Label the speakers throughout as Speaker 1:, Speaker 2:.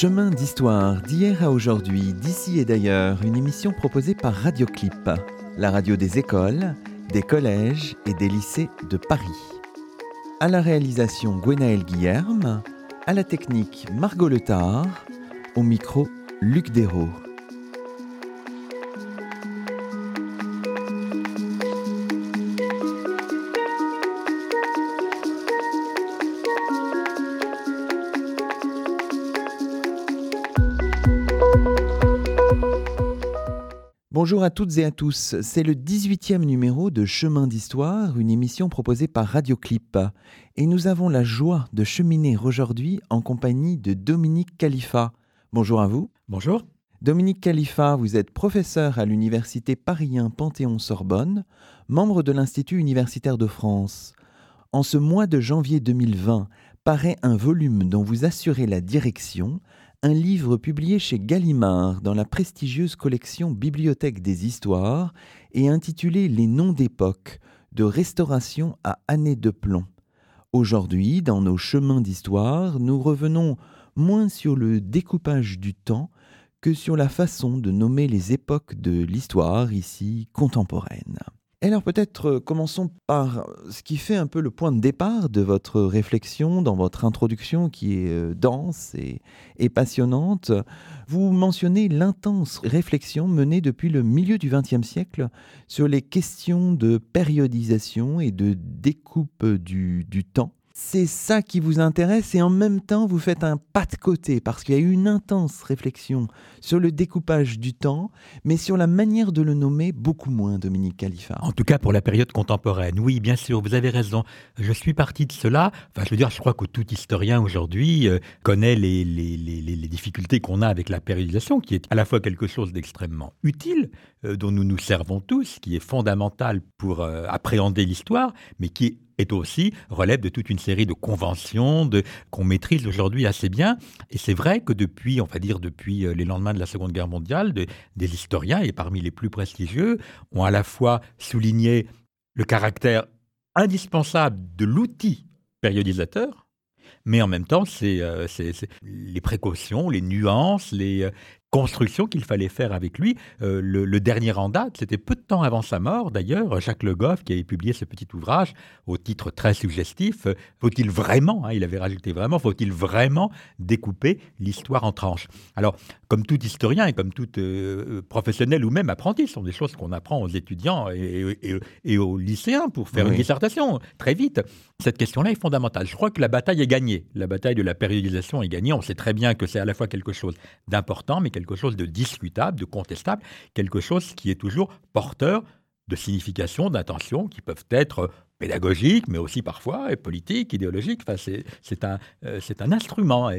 Speaker 1: Chemin d'histoire d'hier à aujourd'hui, d'ici et d'ailleurs, une émission proposée par Radioclip, la radio des écoles, des collèges et des lycées de Paris. À la réalisation Gwenaël Guillerme, à la technique Margot Letard, au micro Luc Dérault. Bonjour à toutes et à tous, c'est le 18e numéro de Chemin d'Histoire, une émission proposée par Radioclip. Et nous avons la joie de cheminer aujourd'hui en compagnie de Dominique Khalifa. Bonjour à vous.
Speaker 2: Bonjour.
Speaker 1: Dominique Khalifa, vous êtes professeur à l'Université Paris Panthéon-Sorbonne, membre de l'Institut universitaire de France. En ce mois de janvier 2020, paraît un volume dont vous assurez la direction, un livre publié chez Gallimard dans la prestigieuse collection Bibliothèque des Histoires et intitulé Les noms d'époque, de restauration à années de plomb. Aujourd'hui, dans nos chemins d'histoire, nous revenons moins sur le découpage du temps que sur la façon de nommer les époques de l'histoire ici contemporaine. Alors peut-être euh, commençons par ce qui fait un peu le point de départ de votre réflexion dans votre introduction qui est euh, dense et, passionnante. Vous mentionnez l'intense réflexion menée depuis le milieu du XXe siècle sur les questions de périodisation et de découpe du temps c'est ça qui vous intéresse et en même temps vous faites un pas de côté parce qu'il y a eu une intense réflexion sur le découpage du temps, mais sur la manière de le nommer beaucoup moins, Dominique Khalifa.
Speaker 2: En tout cas pour la période contemporaine, oui, bien sûr, vous avez raison. Je suis parti de cela. Enfin, je veux dire, je crois que tout historien aujourd'hui euh, connaît les, difficultés qu'on a avec la périodisation, qui est à la fois quelque chose d'extrêmement utile, euh, dont nous nous servons tous, qui est fondamental pour euh, appréhender l'histoire, mais qui est est aussi relève de toute une série de conventions qu'on maîtrise aujourd'hui assez bien. Et c'est vrai que depuis, on va dire depuis euh, les lendemains de la Seconde Guerre mondiale, des historiens, et parmi les plus prestigieux, ont à la fois souligné le caractère indispensable de l'outil périodisateur, mais en même temps, c'est, euh, les précautions, les nuances, les, euh, construction qu'il fallait faire avec lui. Euh, le, dernier en date, c'était peu de temps avant sa mort, d'ailleurs, Jacques Le Goff, qui avait publié ce petit ouvrage au titre très suggestif, euh, Faut-il vraiment, hein, il avait rajouté vraiment, faut-il vraiment découper l'histoire en tranches? Alors, comme tout historien et comme tout euh, professionnel ou même apprenti, ce sont des choses qu'on apprend aux étudiants et, aux lycéens pour faire une dissertation très vite. Cette question-là est fondamentale. Je crois que la bataille est gagnée. La bataille de la périodisation est gagnée. On sait très bien que c'est à la fois quelque chose d'important, mais quelque chose de discutable, de contestable, quelque chose qui est toujours porteur de signification, d'intentions qui peuvent être pédagogiques, mais aussi parfois politiques, idéologiques. Enfin, c'est un, euh, un, instrument.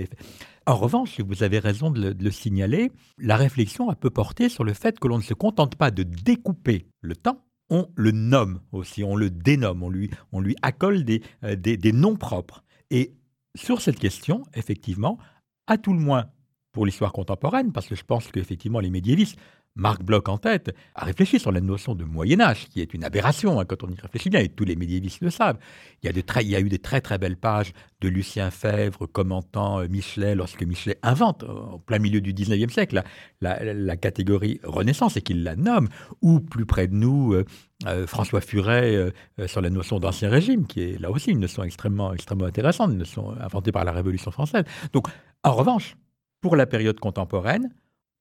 Speaker 2: En revanche, vous avez raison de le, signaler, la réflexion a peu porté sur le fait que l'on ne se contente pas de découper le temps, on le nomme aussi, on le dénomme, on lui, on lui accole des, euh, des noms propres. Et sur cette question, effectivement, à tout le moins pour l'histoire contemporaine, parce que je pense qu'effectivement les médiévistes, Marc Bloch en tête, a réfléchi sur la notion de Moyen Âge, qui est une aberration hein, quand on y réfléchit bien, et tous les médiévistes le savent. Il y, a eu des très très belles pages de Lucien Fèvre commentant euh, Michelet lorsque Michelet invente, en euh, plein milieu du 19e siècle, la, catégorie Renaissance et qu'il la nomme, ou plus près de nous, euh, François Furet sur la notion d'Ancien Régime, qui est là aussi une notion extrêmement, extrêmement intéressante, une notion inventée par la Révolution française. Donc, en revanche, pour la période contemporaine,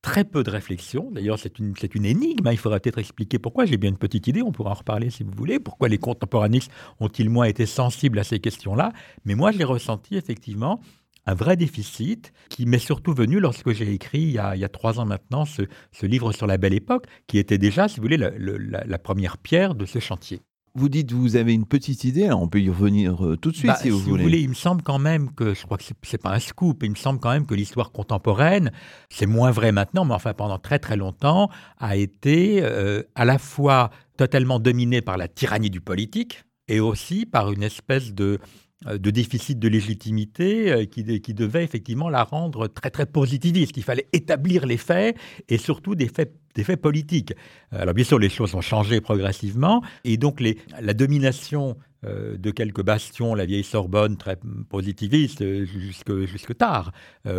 Speaker 2: très peu de réflexion. D'ailleurs, c'est une, une, énigme. Hein. Il faudra peut-être expliquer pourquoi. J'ai bien une petite idée, on pourra en reparler si vous voulez. Pourquoi les contemporanistes ont-ils moins été sensibles à ces questions-là? Mais moi, j'ai ressenti effectivement un vrai déficit qui m'est surtout venu lorsque j'ai écrit, il y, a, trois ans maintenant, ce, livre sur la belle époque, qui était déjà, si vous voulez, la première pierre de ce chantier.
Speaker 1: Vous dites vous avez une petite idée, on peut y revenir euh, tout de suite bah, si, vous voulez.
Speaker 2: voulez. Il me semble quand même que, je crois que c'est pas un scoop, il me semble quand même que l'histoire contemporaine, c'est moins vrai maintenant, mais enfin pendant très très longtemps, a été euh, à la fois totalement dominée par la tyrannie du politique et aussi par une espèce de de déficit de légitimité euh, qui, devait effectivement la rendre très très positiviste. Il fallait établir les faits et surtout des faits, politiques. Alors bien sûr, les choses ont changé progressivement et donc la domination de quelques bastions, la vieille Sorbonne très positiviste jusque, jusque tard,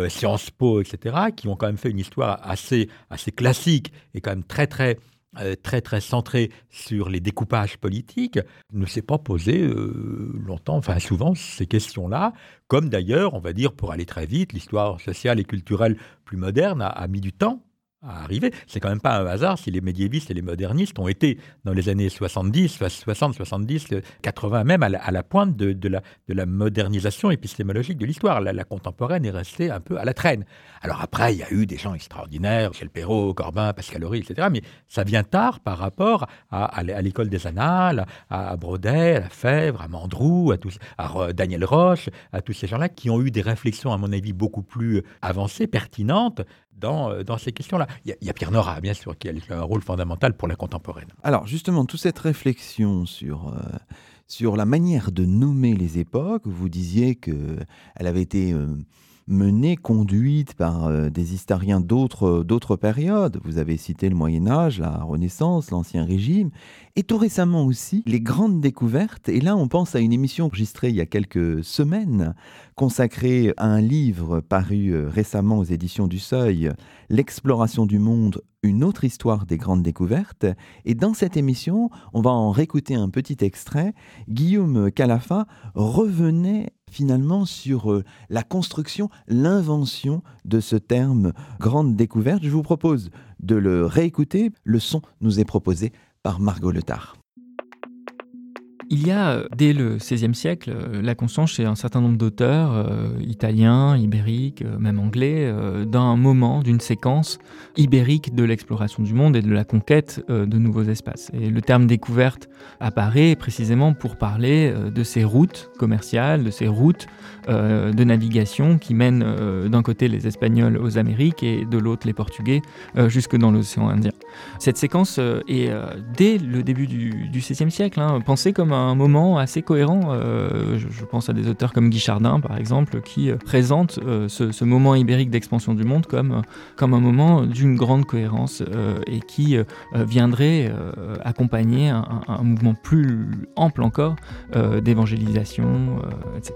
Speaker 2: Sciences Po, etc., qui ont quand même fait une histoire assez, assez classique et quand même très très euh, très très centré sur les découpages politiques, ne s'est pas posé euh, longtemps, enfin souvent, ces questions-là, comme d'ailleurs, on va dire, pour aller très vite, l'histoire sociale et culturelle plus moderne a mis du temps à. C'est quand même pas un hasard si les médiévistes et les modernistes ont été dans les années 70, 60, 70, 80 même à la, pointe de, la, de, la, modernisation épistémologique de l'histoire. La, contemporaine est restée un peu à la traîne. Alors après, il y a eu des gens extraordinaires, Michel Perrault, Corbin, Pascal Horry, etc. Mais ça vient tard par rapport à, l'école des Annales, à, Brodet, à Fèvre, à Mandrou, à, tous, à Daniel Roche, à tous ces gens-là qui ont eu des réflexions, à mon avis, beaucoup plus avancées, pertinentes dans, euh, dans ces questions-là. Il, y, a Pierre Nora, bien sûr, qui a un rôle fondamental pour la contemporaine.
Speaker 1: Alors justement, toute cette réflexion sur, euh, sur la manière de nommer les époques, vous disiez qu'elle avait été... Euh, menée, conduite par euh, des historiens d'autres, d'autres périodes. Vous avez cité le Moyen Âge, la Renaissance, l'Ancien Régime, et tout récemment aussi les grandes découvertes. Et là, on pense à une émission enregistrée il y a quelques semaines, consacrée à un livre paru euh, récemment aux éditions du Seuil, L'exploration du monde, une autre histoire des grandes découvertes. Et dans cette émission, on va en réécouter un petit extrait. Guillaume Calafa revenait finalement sur euh, la construction, l'invention de ce terme grande découverte. Je vous propose de le réécouter. Le son nous est proposé par Margot Letard.
Speaker 3: Il y a, euh, dès le XVIe siècle, euh, la conscience chez un certain nombre d'auteurs, euh, italiens, ibériques, même anglais, d'un moment, d'une séquence ibérique de l'exploration du monde et de la conquête de nouveaux espaces. Et le terme découverte apparaît précisément pour parler de ces routes commerciales, de ces routes de navigation qui mènent d'un côté les Espagnols aux Amériques et de l'autre les Portugais jusque dans l'océan Indien. Cette séquence est, dès le début du XVIe siècle, hein, pensée comme un un moment assez cohérent. Euh, je, pense à des auteurs comme Guy Chardin, par exemple, qui euh, présentent euh, ce, moment ibérique d'expansion du monde comme, comme un moment d'une grande cohérence et qui viendrait accompagner un, mouvement plus ample encore d'évangélisation, etc.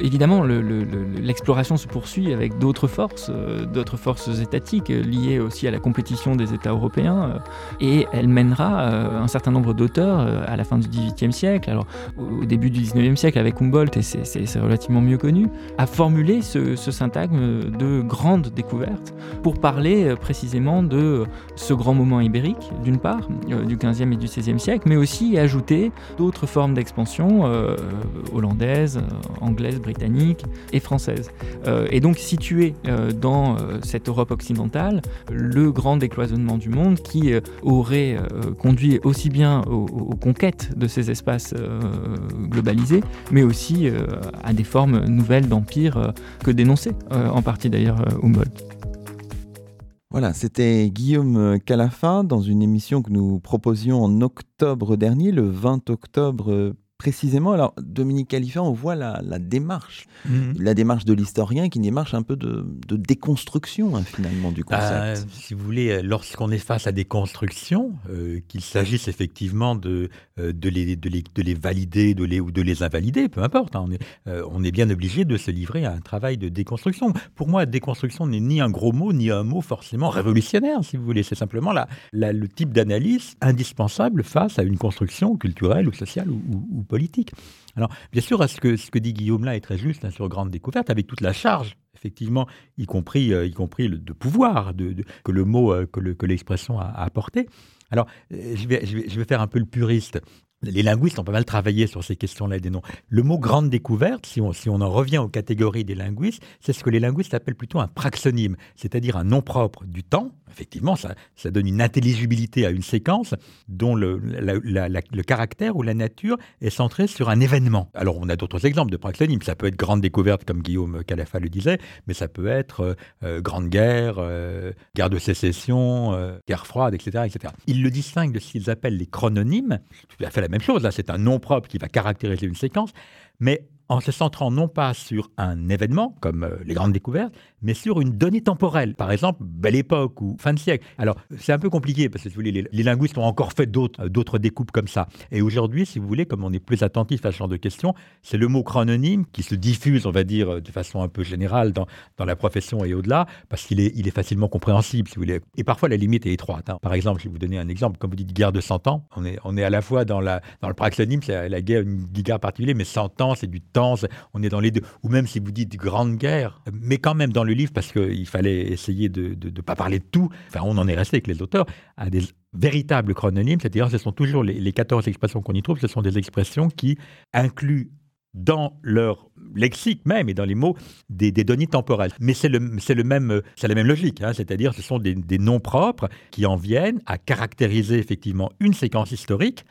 Speaker 3: Évidemment, l'exploration se poursuit avec d'autres forces, d'autres forces étatiques liées aussi à la compétition des États européens, et elle mènera un certain nombre d'auteurs à la fin du XVIIIe siècle alors au début du 19e siècle avec Humboldt, et c'est relativement mieux connu, a formulé ce, syntagme de grande découverte pour parler euh, précisément de ce grand moment ibérique, d'une part, euh, du 15e et du 16e siècle, mais aussi ajouter d'autres formes d'expansion euh, hollandaises, anglaises, britanniques et françaises. et donc situé dans cette Europe occidentale, le grand décloisonnement du monde qui aurait conduit aussi bien aux conquêtes de ces espaces euh, globalisé, mais aussi euh, à des formes nouvelles d'empire euh, que dénonçait en partie d'ailleurs Humboldt.
Speaker 1: Voilà, c'était Guillaume Calafa dans une émission que nous proposions en octobre dernier, le 20 octobre Précisément, alors Dominique Khalifa, on voit la, démarche, mhm. la démarche de l'historien qui est une démarche un peu de, déconstruction hein, finalement du concept.
Speaker 2: Bah, si vous voulez, lorsqu'on est face à des constructions, euh, qu'il s'agisse effectivement de, euh, de, les, de, les, de, les, valider ou de les invalider, peu importe, hein, on, est, euh, on est bien obligé de se livrer à un travail de déconstruction. Pour moi, déconstruction n'est ni un gros mot, ni un mot forcément révolutionnaire, si vous voulez. C'est simplement la, le type d'analyse indispensable face à une construction culturelle ou sociale ou, politique. Alors, bien sûr, ce que, ce que dit Guillaume là est très juste hein, sur Grande Découverte, avec toute la charge, effectivement, y compris, euh, y compris le, pouvoir de, que le mot, euh, que l'expression a, apporté. Alors, euh, je, vais, je, vais, je vais faire un peu le puriste. Les linguistes ont pas mal travaillé sur ces questions-là des noms. Le mot grande découverte, si on, si on en revient aux catégories des linguistes, c'est ce que les linguistes appellent plutôt un praxonyme, c'est-à-dire un nom propre du temps, effectivement, ça, donne une intelligibilité à une séquence dont le, caractère ou la nature est centré sur un événement. Alors, on a d'autres exemples de praxonymes. Ça peut être grande découverte, comme Guillaume Calafa le disait, mais ça peut être euh, euh, grande guerre, euh, guerre de sécession, guerre froide, etc., etc. Ils le distinguent de ce qu'ils appellent les chrononymes. Tout à fait la même chose. Là, c'est un nom propre qui va caractériser une séquence. En se centrant non pas sur un événement, comme euh, les grandes découvertes, mais sur une donnée temporelle. Par exemple, belle époque ou fin de siècle. Alors, c'est un peu compliqué parce que si vous voulez, les, linguistes ont encore fait d'autres, euh, d'autres découpes comme ça. Et aujourd'hui, si vous voulez, comme on est plus attentif à ce genre de questions, c'est le mot chrononyme qui se diffuse, on va dire, euh, de façon un peu générale dans, la profession et au-delà, parce qu'il est, il est facilement compréhensible, si vous voulez. Et parfois, la limite est étroite. Hein. Par exemple, je vais vous donner un exemple. Comme vous dites, guerre de 100 ans, on est, à la fois dans, dans le praxonyme, c'est la guerre, une guerre particulière, mais 100 ans, c'est du temps, on est dans les deux. Ou même si vous dites grande guerre, mais quand même dans le livre, parce qu'il fallait essayer de ne pas parler de tout, enfin on en est resté avec les auteurs, à des véritables chrononymes, c'est-à-dire ce sont toujours les, les 14 expressions qu'on y trouve, ce sont des expressions qui incluent dans leur lexique même et dans les mots des, données temporelles. Mais c'est le, même, c'est la même logique, hein. c'est-à-dire ce sont des noms propres qui en viennent à caractériser effectivement une séquence historique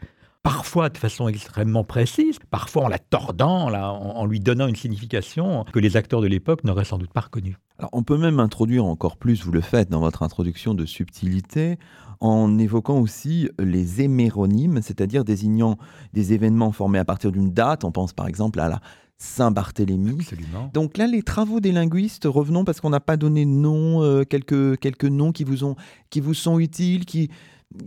Speaker 2: parfois de façon extrêmement précise, parfois en la tordant, en, lui donnant une signification que les acteurs de l'époque n'auraient sans doute pas reconnue.
Speaker 1: Alors on peut même introduire encore plus, vous le faites dans votre introduction de subtilité, en évoquant aussi les héméronymes, c'est-à-dire désignant des événements formés à partir d'une date. On pense par exemple à la Saint-Barthélemy. Donc là, les travaux des linguistes, revenons parce qu'on n'a pas donné de nom, euh, quelques, quelques noms qui vous, ont, qui vous sont utiles, qui,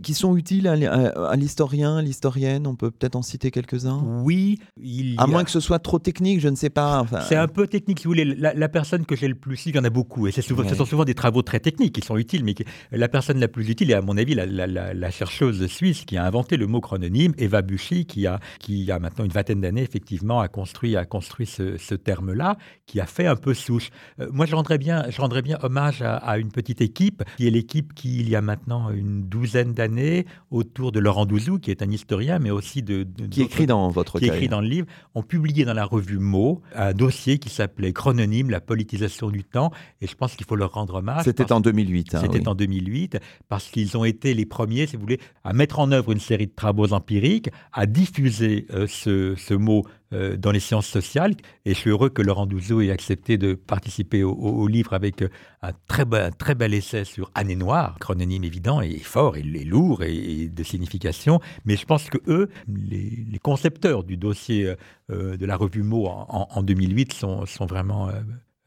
Speaker 1: qui sont utiles à, l'historien, à l'historienne On peut peut-être en citer quelques-uns?
Speaker 2: Oui.
Speaker 1: Il à moins que ce soit trop technique, je ne sais pas.
Speaker 2: c'est un peu technique, si vous voulez. La, personne que j'ai le plus il y en a beaucoup. Et souvent, ce sont souvent des travaux très techniques qui sont utiles. Mais la personne la plus utile est, à mon avis, la, chercheuse suisse qui a inventé le mot chrononyme, Eva Buchy, qui a, qui a maintenant une vingtaine d'années, effectivement, a construit, a construit ce, terme-là, qui a fait un peu souche. Euh, moi, je rendrais bien, je rendrais bien hommage à, à une petite équipe, qui est l'équipe qui, il y a maintenant une douzaine d'années autour de Laurent Douzou, qui est un historien, mais aussi de...
Speaker 1: qui écrit dans votre
Speaker 2: Qui écrit dans le livre, ont publié dans la revue Mots un dossier qui s'appelait Chrononyme, la politisation du temps, et je pense qu'il faut leur rendre hommage.
Speaker 1: C'était en 2008.
Speaker 2: Hein, C'était en 2008, parce qu'ils ont été les premiers, si vous voulez, à mettre en œuvre une série de travaux empiriques, à diffuser euh, ce, ce mot euh, dans les sciences sociales. Et je suis heureux que Laurent Douzou ait accepté de participer au, livre avec euh, un très, très bel essai sur Année Noire, chrononyme évident et fort et, lourd et, de signification. Mais je pense que eux, les, concepteurs du dossier euh, de la revue Mots en, 2008 sont, sont vraiment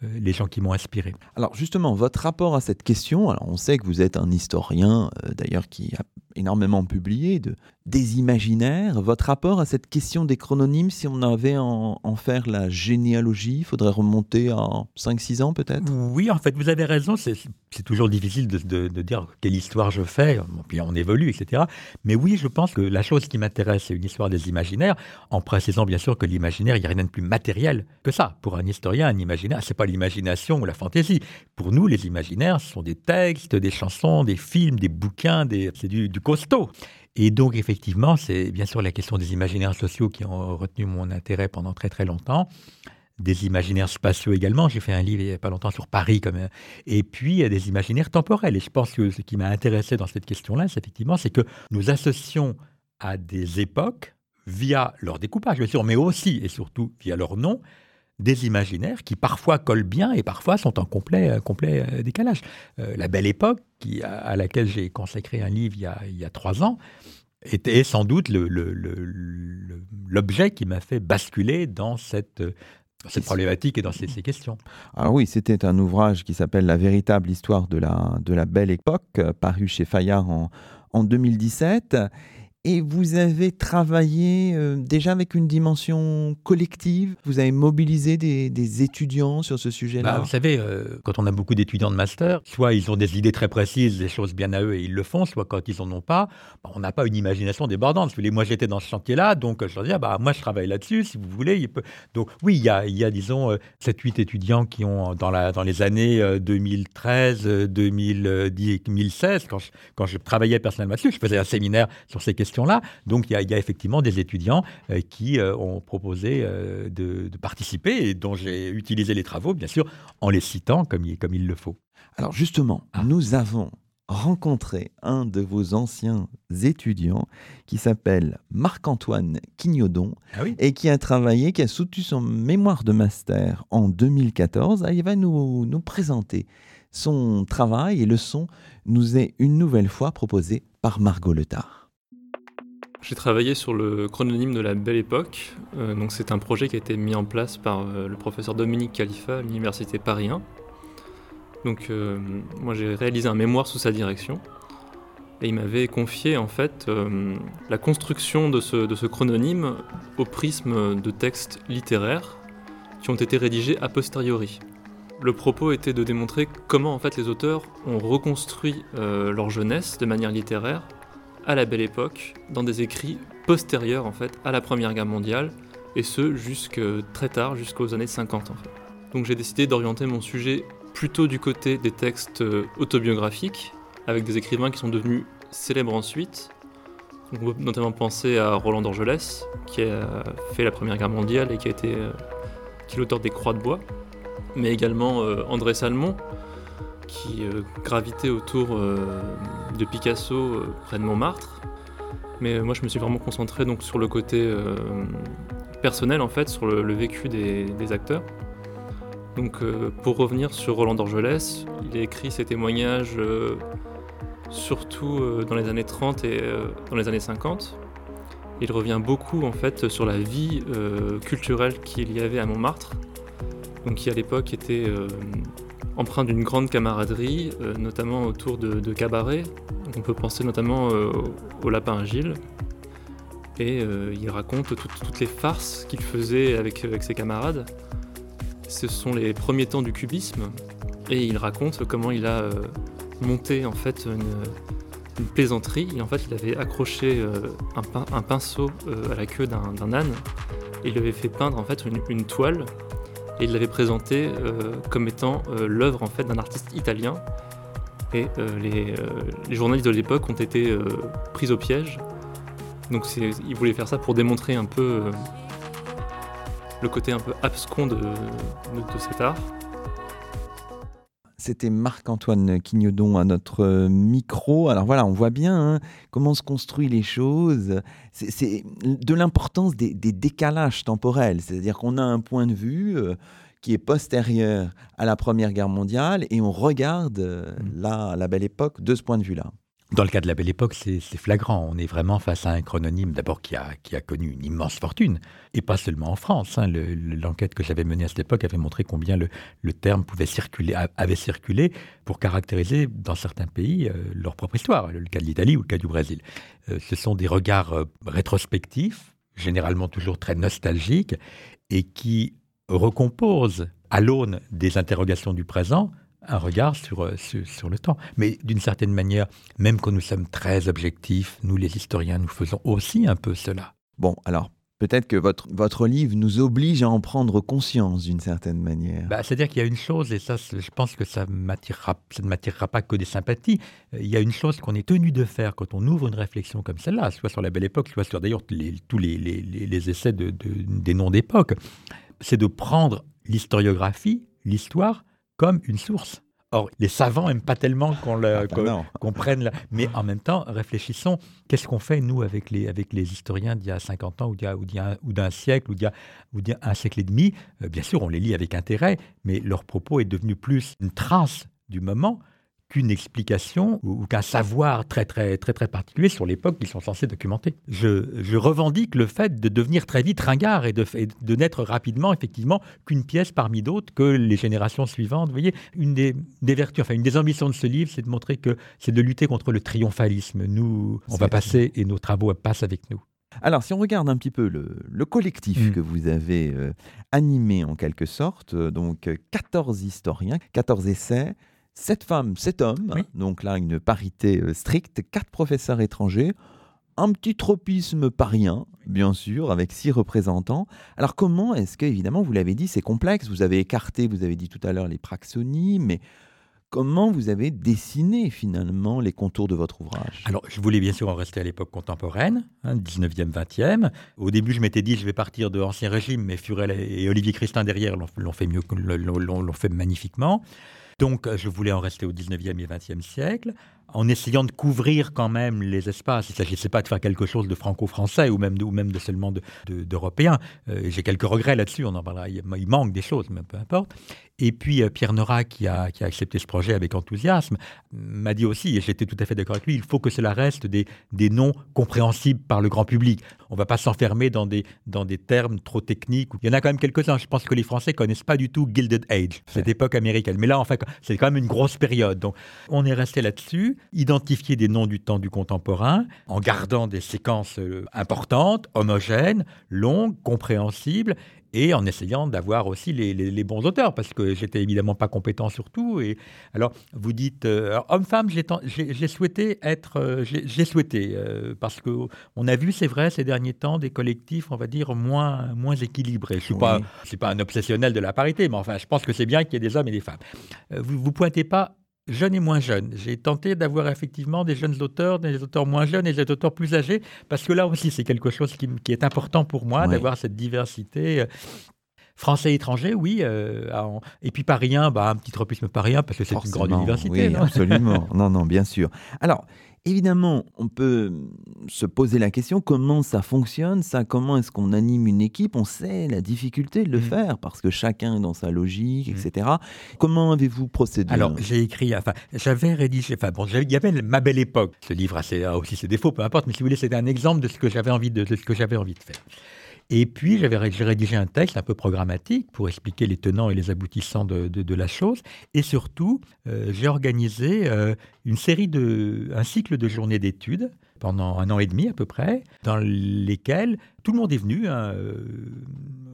Speaker 2: les gens qui m'ont inspiré.
Speaker 1: Alors justement, votre rapport à cette question, alors on sait que vous êtes un historien d'ailleurs qui a énormément publié de, des imaginaires. Votre rapport à cette question des chrononymes, si on avait en, faire la généalogie, il faudrait remonter à 5-6 ans peut-être?
Speaker 2: Oui, en fait, vous avez raison. C'est toujours difficile de, dire quelle histoire je fais. puis on évolue, etc. Mais oui, je pense que la chose qui m'intéresse, c'est une histoire des imaginaires, en précisant bien sûr que l'imaginaire, il n'y a rien de plus matériel que ça. Pour un historien, un imaginaire, c'est pas l'imagination ou la fantaisie. Pour nous, les imaginaires, ce sont des textes, des chansons, des films, des bouquins, c'est du, du costaud. Et donc, effectivement, c'est bien sûr la question des imaginaires sociaux qui ont retenu mon intérêt pendant très très longtemps. Des imaginaires spatiaux également. J'ai fait un livre il n'y a pas longtemps sur Paris. Comme... Et puis, des imaginaires temporels. Et je pense que ce qui m'a intéressé dans cette question-là, c'est effectivement, c'est que nous associons à des époques, via leur découpage, bien sûr, mais aussi et surtout via leur nom, des imaginaires qui parfois collent bien et parfois sont en complet, euh, euh, décalage. Euh, la belle époque, à, laquelle j'ai consacré un livre il y a, trois ans, était sans doute l'objet qui m'a fait basculer dans cette, problématique et dans ces, questions.
Speaker 1: Alors oui, c'était un ouvrage qui s'appelle La véritable histoire de la, de la belle époque, paru chez Fayard en, en 2017. Et vous avez travaillé euh, déjà avec une dimension collective Vous avez mobilisé des, étudiants sur ce sujet-là
Speaker 2: bah, Vous savez, euh, quand on a beaucoup d'étudiants de master, soit ils ont des idées très précises, des choses bien à eux et ils le font, soit quand ils n'en ont pas, bah, on n'a pas une imagination débordante. Moi, j'étais dans ce chantier-là, donc je leur dis, bah, moi, je travaille là-dessus, si vous voulez. Il peut... Donc oui, il y a, disons, 7-8 euh, étudiants qui ont, dans, les années 2013, 2016, quand je, quand je travaillais personnellement là-dessus, je faisais un séminaire sur ces questions Donc il y, a effectivement des étudiants euh, qui euh, ont proposé euh, de, participer et dont j'ai utilisé les travaux, bien sûr, en les citant comme il, comme il le faut.
Speaker 1: Alors justement, ah. nous avons rencontré un de vos anciens étudiants qui s'appelle Marc-Antoine Quignodon
Speaker 2: ah
Speaker 1: et qui a travaillé, qui a soutenu son mémoire de master en 2014. Ah, il va nous, nous présenter son travail et le son nous est une nouvelle fois proposé par Margot Letard.
Speaker 4: J'ai travaillé sur le chrononyme de la Belle Époque. Euh, donc c'est un projet qui a été mis en place par euh, le professeur Dominique Khalifa à l'université Paris 1. Donc euh, moi j'ai réalisé un mémoire sous sa direction et il m'avait confié en fait la construction de ce, de ce chrononyme au prisme de textes littéraires qui ont été rédigés a posteriori. Le propos était de démontrer comment en fait les auteurs ont reconstruit leur jeunesse de manière littéraire à la Belle Époque dans des écrits postérieurs en fait à la Première Guerre mondiale et ce jusque très tard, jusqu'aux années 50 en fait. Donc j'ai décidé d'orienter mon sujet plutôt du côté des textes euh, autobiographiques avec des écrivains qui sont devenus célèbres ensuite. on peut notamment penser à Roland d'Orgelès qui a fait la Première Guerre mondiale et qui a été euh, l'auteur des Croix de bois, mais également euh, André Salmon qui euh, gravitait autour euh, de Picasso euh, près de Montmartre. Mais moi, je me suis vraiment concentré donc sur le côté personnel, en fait, sur le, vécu des, acteurs. Donc, pour revenir sur Roland d'Orgelès, il a écrit ses témoignages surtout dans les années 30 et dans les années 50. Il revient beaucoup en fait sur la vie culturelle qu'il y avait à Montmartre, donc qui à l'époque était empreint d'une grande camaraderie, euh, notamment autour de, cabarets. On peut penser notamment euh, au Lapin Agile. Et euh, il raconte toutes les farces qu'il faisait avec, ses camarades. Ce sont les premiers temps du cubisme. Et il raconte comment il a monté en fait une, plaisanterie. Et en fait, il avait accroché un, pinceau à la queue d'un âne et il avait fait peindre en fait une toile et il l'avait présenté euh, comme étant euh, l'œuvre en fait d'un artiste italien. Et euh, les, journalistes de l'époque ont été pris au piège. Donc il voulait faire ça pour démontrer un peu le côté un peu abscon de cet art.
Speaker 1: C'était Marc-Antoine Quignodon à notre micro. Alors voilà, on voit bien hein, comment se construisent les choses. C'est de l'importance des, décalages temporels. C'est-à-dire qu'on a un point de vue euh, qui est postérieur à la Première Guerre mondiale et on regarde euh, mmh. la belle époque de ce point de vue-là.
Speaker 2: Dans le cas de la Belle Époque, c'est flagrant. On est vraiment face à un chrononyme d'abord qui a, connu une immense fortune, et pas seulement en France. Hein. L'enquête que j'avais menée à cette époque avait montré combien le, le, terme pouvait circuler, avait circulé pour caractériser dans certains pays euh, leur propre histoire, le cas de l'Italie ou le cas du Brésil. Euh, ce sont des regards euh, rétrospectifs, généralement toujours très nostalgiques, et qui recomposent à l'aune des interrogations du présent un regard euh, sur, sur, le temps. Mais d'une certaine manière, même quand nous sommes très objectifs, nous les historiens, nous faisons aussi un peu cela.
Speaker 1: Bon, alors peut-être que votre, votre livre nous oblige à en prendre conscience d'une certaine manière.
Speaker 2: Bah, C'est-à-dire qu'il y a une chose, et ça je pense que ça, ça ne m'attirera pas que des sympathies, il y a une chose qu'on est tenu de faire quand on ouvre une réflexion comme celle-là, soit sur la belle époque, soit sur d'ailleurs tous les, les, les, essais de, des noms d'époque, c'est de prendre l'historiographie, l'histoire, comme une source. Or, les savants n'aiment pas tellement qu'on ah, bah prenne la... Mais en même temps, réfléchissons, qu'est-ce qu'on fait, nous, avec les, avec les historiens d'il y a 50 ans, ou d'un siècle, ou d'il y, a un siècle et demi? Euh, Bien sûr, on les lit avec intérêt, mais leur propos est devenu plus une trace du moment qu'une explication ou, qu'un savoir très très très très particulier sur l'époque qu'ils sont censés documenter. Je, revendique le fait de devenir très vite ringard et de, de n'être rapidement effectivement qu'une pièce parmi d'autres que les générations suivantes. Vous voyez, une des, vertus, enfin une des ambitions de ce livre, c'est de montrer que c'est de lutter contre le triomphalisme. Nous, on va passer et nos travaux passent avec nous.
Speaker 1: Alors, si on regarde un petit peu le, collectif mm. que vous avez euh, animé en quelque sorte, euh, donc 14 historiens, 14 essais, Sept femmes, sept hommes, donc là une parité euh, stricte, quatre professeurs étrangers, un petit tropisme parien, bien sûr, avec six représentants. Alors comment est-ce que, évidemment, vous l'avez dit, c'est complexe, vous avez écarté, vous avez dit tout à l'heure les praxonies, mais comment vous avez dessiné finalement les contours de votre ouvrage?
Speaker 2: Alors, je voulais bien sûr en rester à l'époque contemporaine, 19e, hein, 20e. Au début, je m'étais dit, je vais partir de l'Ancien Régime, mais Furel et Olivier Christin derrière l'ont fait mieux, l'ont fait magnifiquement. Donc, je voulais en rester au 19e et 20e siècle. En essayant de couvrir quand même les espaces. Il ne s'agissait pas de faire quelque chose de franco-français ou même de, ou même de seulement d'européen. Euh, j'ai quelques regrets là-dessus, on en parlera. Il, manque des choses, mais peu importe. Et puis euh, Pierre Nora, qui a, qui a, accepté ce projet avec enthousiasme, m'a dit aussi, et j'étais tout à fait d'accord avec lui, il faut que cela reste des, des noms compréhensibles par le grand public. On ne va pas s'enfermer dans des, dans des termes trop techniques. Il y en a quand même quelques-uns. Je pense que les Français connaissent pas du tout Gilded Age, cette époque américaine. Mais là, en fait, c'est quand même une grosse période. Donc, on est resté là-dessus, identifier des noms du temps du contemporain, en gardant des séquences euh, importantes, homogènes, longues, compréhensibles, et en essayant d'avoir aussi les, bons auteurs, parce que j'étais évidemment pas compétent sur tout. Et alors, vous dites, euh, homme-femme, j'ai souhaité être, euh, j'ai souhaité, euh, parce que on a vu, c'est vrai, ces derniers temps, des collectifs, on va dire, moins, moins équilibrés. Je suis pas, suis pas un obsessionnel de la parité, mais enfin, je pense que c'est bien qu'il y ait des hommes et des femmes. vous, vous pointez pas jeunes et moins jeunes. J'ai tenté d'avoir effectivement des jeunes auteurs, des auteurs moins jeunes et des auteurs plus âgés, parce que là aussi, c'est quelque chose qui, est important pour moi, d'avoir cette diversité. Euh, français étranger, oui. Euh, et puis parien, bah, un petit tropisme parien, parce que c'est une grande université.
Speaker 1: Oui, absolument. non, non, bien sûr. Alors, Évidemment, on peut se poser la question comment ça fonctionne, ça, comment est-ce qu'on anime une équipe? On sait la difficulté de le mmh. faire parce que chacun est dans sa logique, mmh. etc. Comment avez-vous procédé?
Speaker 2: Alors, j'ai écrit, enfin, j'avais rédigé, enfin, bon, il y avait ma belle époque. Ce livre a aussi ses défauts, peu importe, mais si vous voulez, c'était un exemple de ce que j'avais envie de, de ce que j'avais envie de faire. Et puis, j'avais rédigé un texte un peu programmatique pour expliquer les tenants et les aboutissants de, la chose. Et surtout, euh, j'ai organisé euh, une série de, un cycle de journées d'études pendant un an et demi à peu près, dans lesquels tout le monde est venu hein, euh,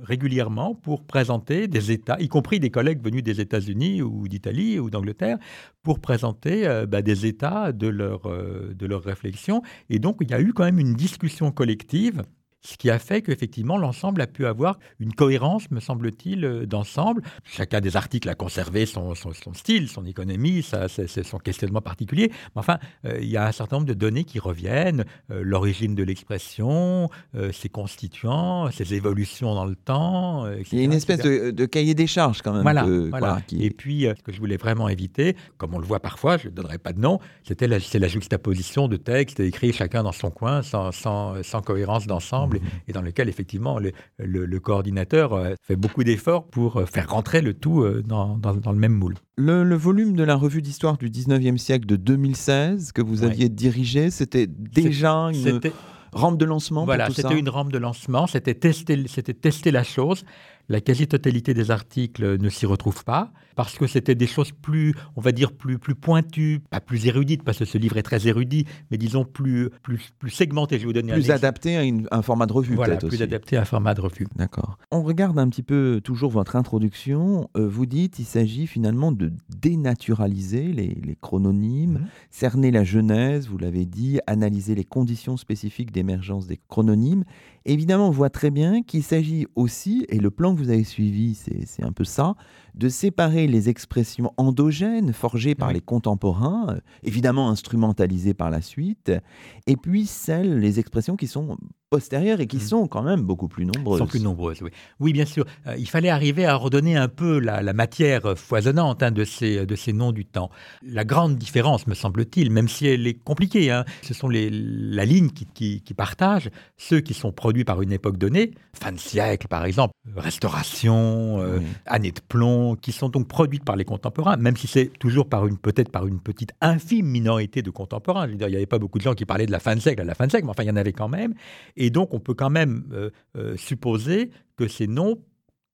Speaker 2: régulièrement pour présenter des États, y compris des collègues venus des États-Unis ou d'Italie ou d'Angleterre, pour présenter bah, des États de leur, de leur réflexion. Et donc, il y a eu quand même une discussion collective ce qui a fait qu'effectivement l'ensemble a pu avoir une cohérence, me semble-t-il, euh, d'ensemble. Chacun des articles a conservé son, style, son économie, son questionnement particulier. Mais enfin, euh, il y a un certain nombre de données qui reviennent, euh, l'origine de l'expression, ses constituants, ses évolutions dans le temps.
Speaker 1: il y a une espèce de, cahier des charges quand même.
Speaker 2: Voilà. Et puis, ce que je voulais vraiment éviter, comme on le voit parfois, je ne donnerai pas de nom, c'était la, la juxtaposition de textes écrits chacun dans son coin, sans, sans cohérence d'ensemble et dans lequel effectivement le, coordinateur euh, fait beaucoup d'efforts pour euh, faire rentrer le tout euh, dans, le même moule.
Speaker 1: Le, volume de la revue d'histoire du 19e siècle de 2016 que vous aviez dirigé, c'était déjà une rampe de lancement
Speaker 2: Voilà, c'était une rampe de lancement, c'était tester, tester la chose. La quasi-totalité des articles ne s'y retrouve pas parce que c'était des choses plus, on va dire, plus, plus pointues, pas plus érudites, parce que ce livre est très érudit, mais disons plus, plus, plus segmenté.
Speaker 1: Je vais vous donner plus adapté à un format de revue,
Speaker 2: voilà, plus adapté à un format de revue.
Speaker 1: D'accord. On regarde un petit peu toujours votre introduction. Euh, vous dites il s'agit finalement de dénaturaliser les, les chrononymes, mhm. cerner la genèse, vous l'avez dit, analyser les conditions spécifiques d'émergence des chrononymes. Évidemment, on voit très bien qu'il s'agit aussi, et le plan que vous avez suivi, c'est un peu ça, de séparer les expressions endogènes forgées par les contemporains, euh, évidemment instrumentalisées par la suite, et puis celles, les expressions qui sont postérieures et qui mmh. sont quand même beaucoup plus nombreuses.
Speaker 2: Sont plus nombreuses, oui. Oui, bien sûr. Euh, il fallait arriver à redonner un peu la, matière foisonnante hein, de, ces, de ces noms du temps. La grande différence, me semble-t-il, même si elle est compliquée, hein, ce sont les, la ligne qui, qui, partagent ceux qui sont produits par une époque donnée, fin de siècle par exemple, restauration, euh, année de plomb, qui sont donc produites par les contemporains, même si c'est toujours par une peut-être par une petite infime minorité de contemporains. il n'y avait pas beaucoup de gens qui parlaient de la fin de siècle à la fin de siècle, mais enfin il y en avait quand même. Et donc, on peut quand même euh, euh, supposer que ces noms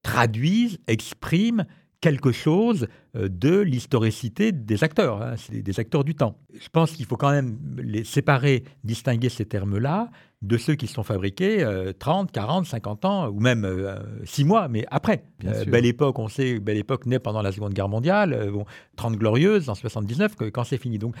Speaker 2: traduisent, expriment quelque chose euh, de l'historicité des acteurs, hein, des acteurs du temps. Je pense qu'il faut quand même les séparer, distinguer ces termes-là de ceux qui sont fabriqués 30, 40, 50 ans, ou même 6 mois, mais après. belle époque, on sait, belle époque née pendant la Seconde Guerre mondiale, bon, 30 glorieuses en 79, quand c'est fini. Donc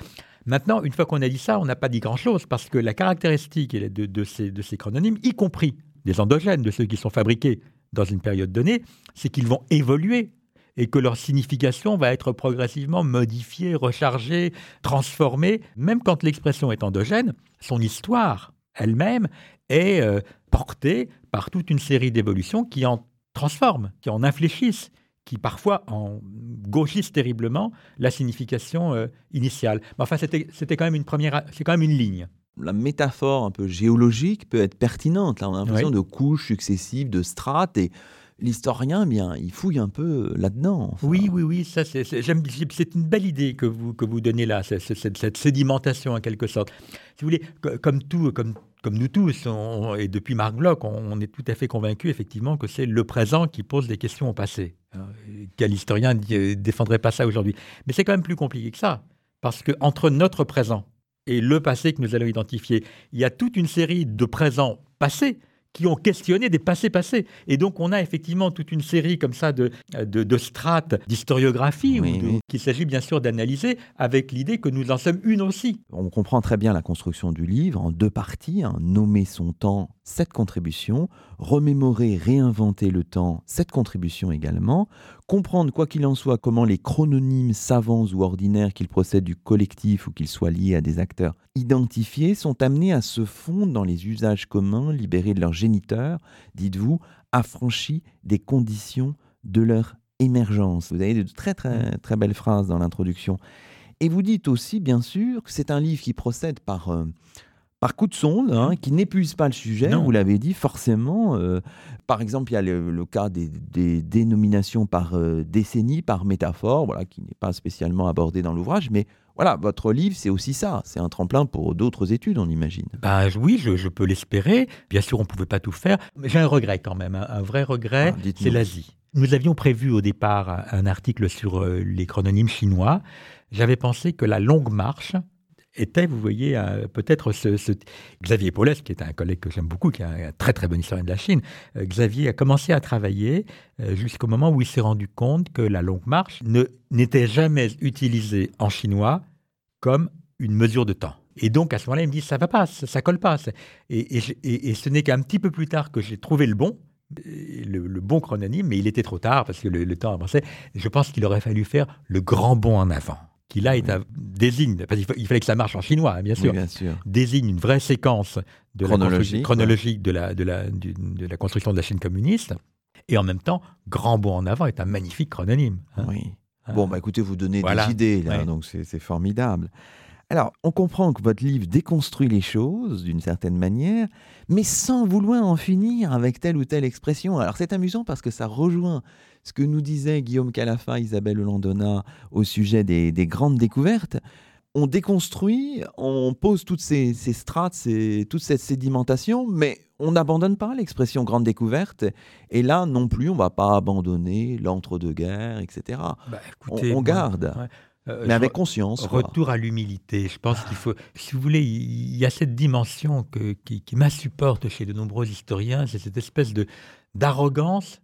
Speaker 2: Maintenant, une fois qu'on a dit ça, on n'a pas dit grand-chose, parce que la caractéristique de, de, ces, de ces chrononymes, y compris des endogènes, de ceux qui sont fabriqués dans une période donnée, c'est qu'ils vont évoluer et que leur signification va être progressivement modifiée, rechargée, transformée. Même quand l'expression est endogène, son histoire elle-même est euh, portée par toute une série d'évolutions qui en transforment, qui en infléchissent, qui parfois en gauchissent terriblement la signification euh, initiale. Mais enfin, c'était quand même une première, c'est quand même une ligne.
Speaker 1: La métaphore un peu géologique peut être pertinente. Là, on a l'impression de couches successives, de strates, et l'historien, bien, il fouille un peu là-dedans.
Speaker 2: Oui, oui, oui, ça, c'est, une belle idée que vous, que vous donnez là, cette, cette, sédimentation en quelque sorte. Si vous voulez, comme tout, comme comme nous tous, et depuis Marc Bloch, on, est tout à fait convaincu effectivement que c'est le présent qui pose des questions au passé. Euh, quel historien ne euh, défendrait pas ça aujourd'hui? Mais c'est quand même plus compliqué que ça, parce que entre notre présent et le passé que nous allons identifier, il y a toute une série de présents passés qui ont questionné des passés passés. Et donc, on a effectivement toute une série comme ça de, de, strates d'historiographie qu'il s'agit bien sûr d'analyser avec l'idée que nous en sommes une aussi.
Speaker 1: On comprend très bien la construction du livre en deux parties. Hein. nommer son temps, cette contribution. Remémorer, réinventer le temps, cette contribution également. Comprendre, quoi qu'il en soit, comment les chrononymes savants ou ordinaires, qu'ils procèdent du collectif ou qu'ils soient liés à des acteurs identifiés, sont amenés à se fondre dans les usages communs libérés de leur géniteur, dites-vous, affranchis des conditions de leur émergence. Vous avez de très très très belles phrases dans l'introduction. Et vous dites aussi, bien sûr, que c'est un livre qui procède par, euh, par coup de sonde, hein, qui n'épuise pas le sujet, vous l'avez dit, forcément. Euh, par exemple, il y a le, cas des, dénominations par euh, décennie, par métaphore, voilà, qui n'est pas spécialement abordé dans l'ouvrage, mais voilà, votre livre, c'est aussi ça. C'est un tremplin pour d'autres études, on imagine.
Speaker 2: Bah, oui, je, peux l'espérer. Bien sûr, on ne pouvait pas tout faire. Mais j'ai un regret quand même. Un, vrai regret, ah, c'est l'Asie. Nous avions prévu au départ un article sur euh, les chrononymes chinois. J'avais pensé que la longue marche était, vous voyez, peut-être ce, Xavier Paulès, qui est un collègue que j'aime beaucoup, qui est un, très très bon historien de la Chine. Euh, Xavier a commencé à travailler euh, jusqu'au moment où il s'est rendu compte que la longue marche n'était jamais utilisée en chinois comme une mesure de temps. Et donc à ce moment-là, il me dit ça va pas, ça, colle pas. Et, et, ce n'est qu'un petit peu plus tard que j'ai trouvé le bon, le, bon chrononyme, mais il était trop tard parce que le, le temps avançait. Je pense qu'il aurait fallu faire le grand bond en avant qui là est désigne, parce il fallait que ça marche en chinois, hein, bien, sûr, désigne une vraie séquence de chronologique, la chronologique de, la, de, la, de, la construction de la Chine communiste, et en même temps, Grand Bond en avant est un magnifique chrononyme.
Speaker 1: Hein. Oui. Hein. Bon, bah écoutez, vous donnez des idées, là, donc c'est formidable. Alors, on comprend que votre livre déconstruit les choses d'une certaine manière, mais sans vouloir en finir avec telle ou telle expression. Alors, c'est amusant parce que ça rejoint ce que nous disait Guillaume Calafa, Isabelle Landona au sujet des, grandes découvertes. On déconstruit, on pose toutes ces, strates, toute cette sédimentation, mais on n'abandonne pas l'expression grande découverte. Et là non plus, on ne va pas abandonner l'entre-deux-guerres, etc. Bah, on, garde. Euh, mais avec conscience.
Speaker 2: Retour à l'humilité. Je pense qu'il faut, si vous voulez, il y a cette dimension qui, qui m'insupporte chez de nombreux historiens, c'est cette espèce de d'arrogance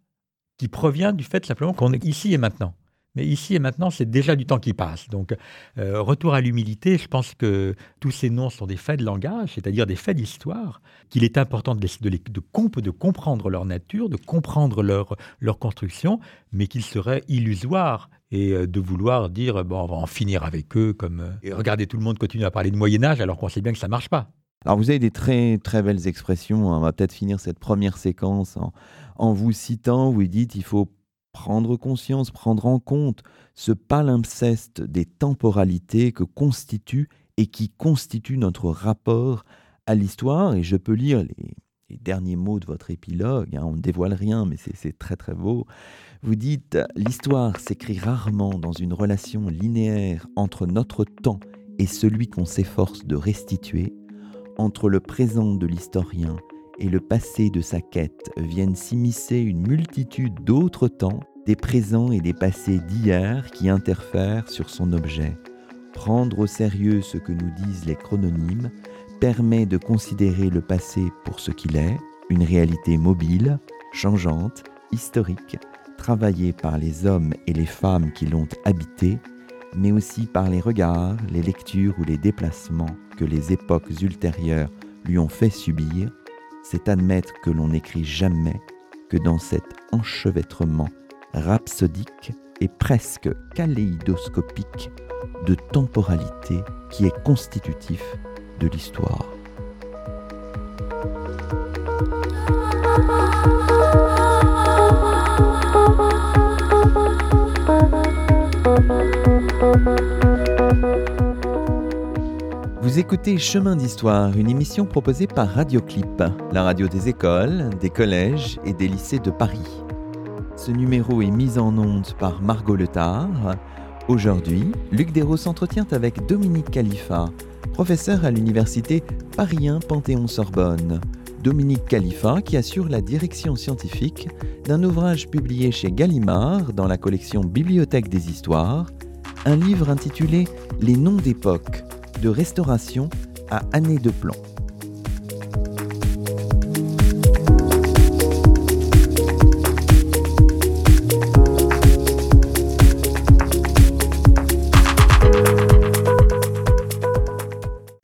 Speaker 2: qui provient du fait simplement qu'on est ici et maintenant. Mais ici et maintenant, c'est déjà du temps qui passe. Donc, euh, retour à l'humilité, je pense que tous ces noms sont des faits de langage, c'est-à-dire des faits d'histoire, qu'il est important de, comprendre leur nature, de comprendre leur, construction, mais qu'il serait illusoire et euh, de vouloir dire, bon, on va en finir avec eux, comme... Euh, et regardez, tout le monde continue à parler de Moyen-Âge, alors qu'on sait bien que ça ne marche pas.
Speaker 1: Alors vous avez des très très belles expressions. Hein. On va peut-être finir cette première séquence en, en vous citant. Vous dites il faut prendre conscience, prendre en compte ce palimpseste des temporalités que constitue et qui constitue notre rapport à l'histoire. Et je peux lire les, derniers mots de votre épilogue. Hein. On ne dévoile rien, mais c'est très très beau. Vous dites l'histoire s'écrit rarement dans une relation linéaire entre notre temps et celui qu'on s'efforce de restituer entre le présent de l'historien et le passé de sa quête viennent s'immiscer une multitude d'autres temps, des présents et des passés d'hier qui interfèrent sur son objet. Prendre au sérieux ce que nous disent les chrononymes permet de considérer le passé pour ce qu'il est, une réalité mobile, changeante, historique, travaillée par les hommes et les femmes qui l'ont habité, mais aussi par les regards, les lectures ou les déplacements que les époques ultérieures lui ont fait subir, c'est admettre que l'on n'écrit jamais que dans cet enchevêtrement rhapsodique et presque kaléidoscopique de temporalité qui est constitutif de l'histoire. Vous écoutez Chemin d'Histoire, une émission proposée par Radioclip, la radio des écoles, des collèges et des lycées de Paris. Ce numéro est mis en onde par Margot Letard. Aujourd'hui, Luc Dérault s'entretient avec Dominique Khalifa, professeur à l'université Paris 1 Panthéon-Sorbonne. Dominique Khalifa qui assure la direction scientifique d'un ouvrage publié chez Gallimard dans la collection Bibliothèque des Histoires, un livre intitulé Les noms d'époque, de restauration à années de plomb.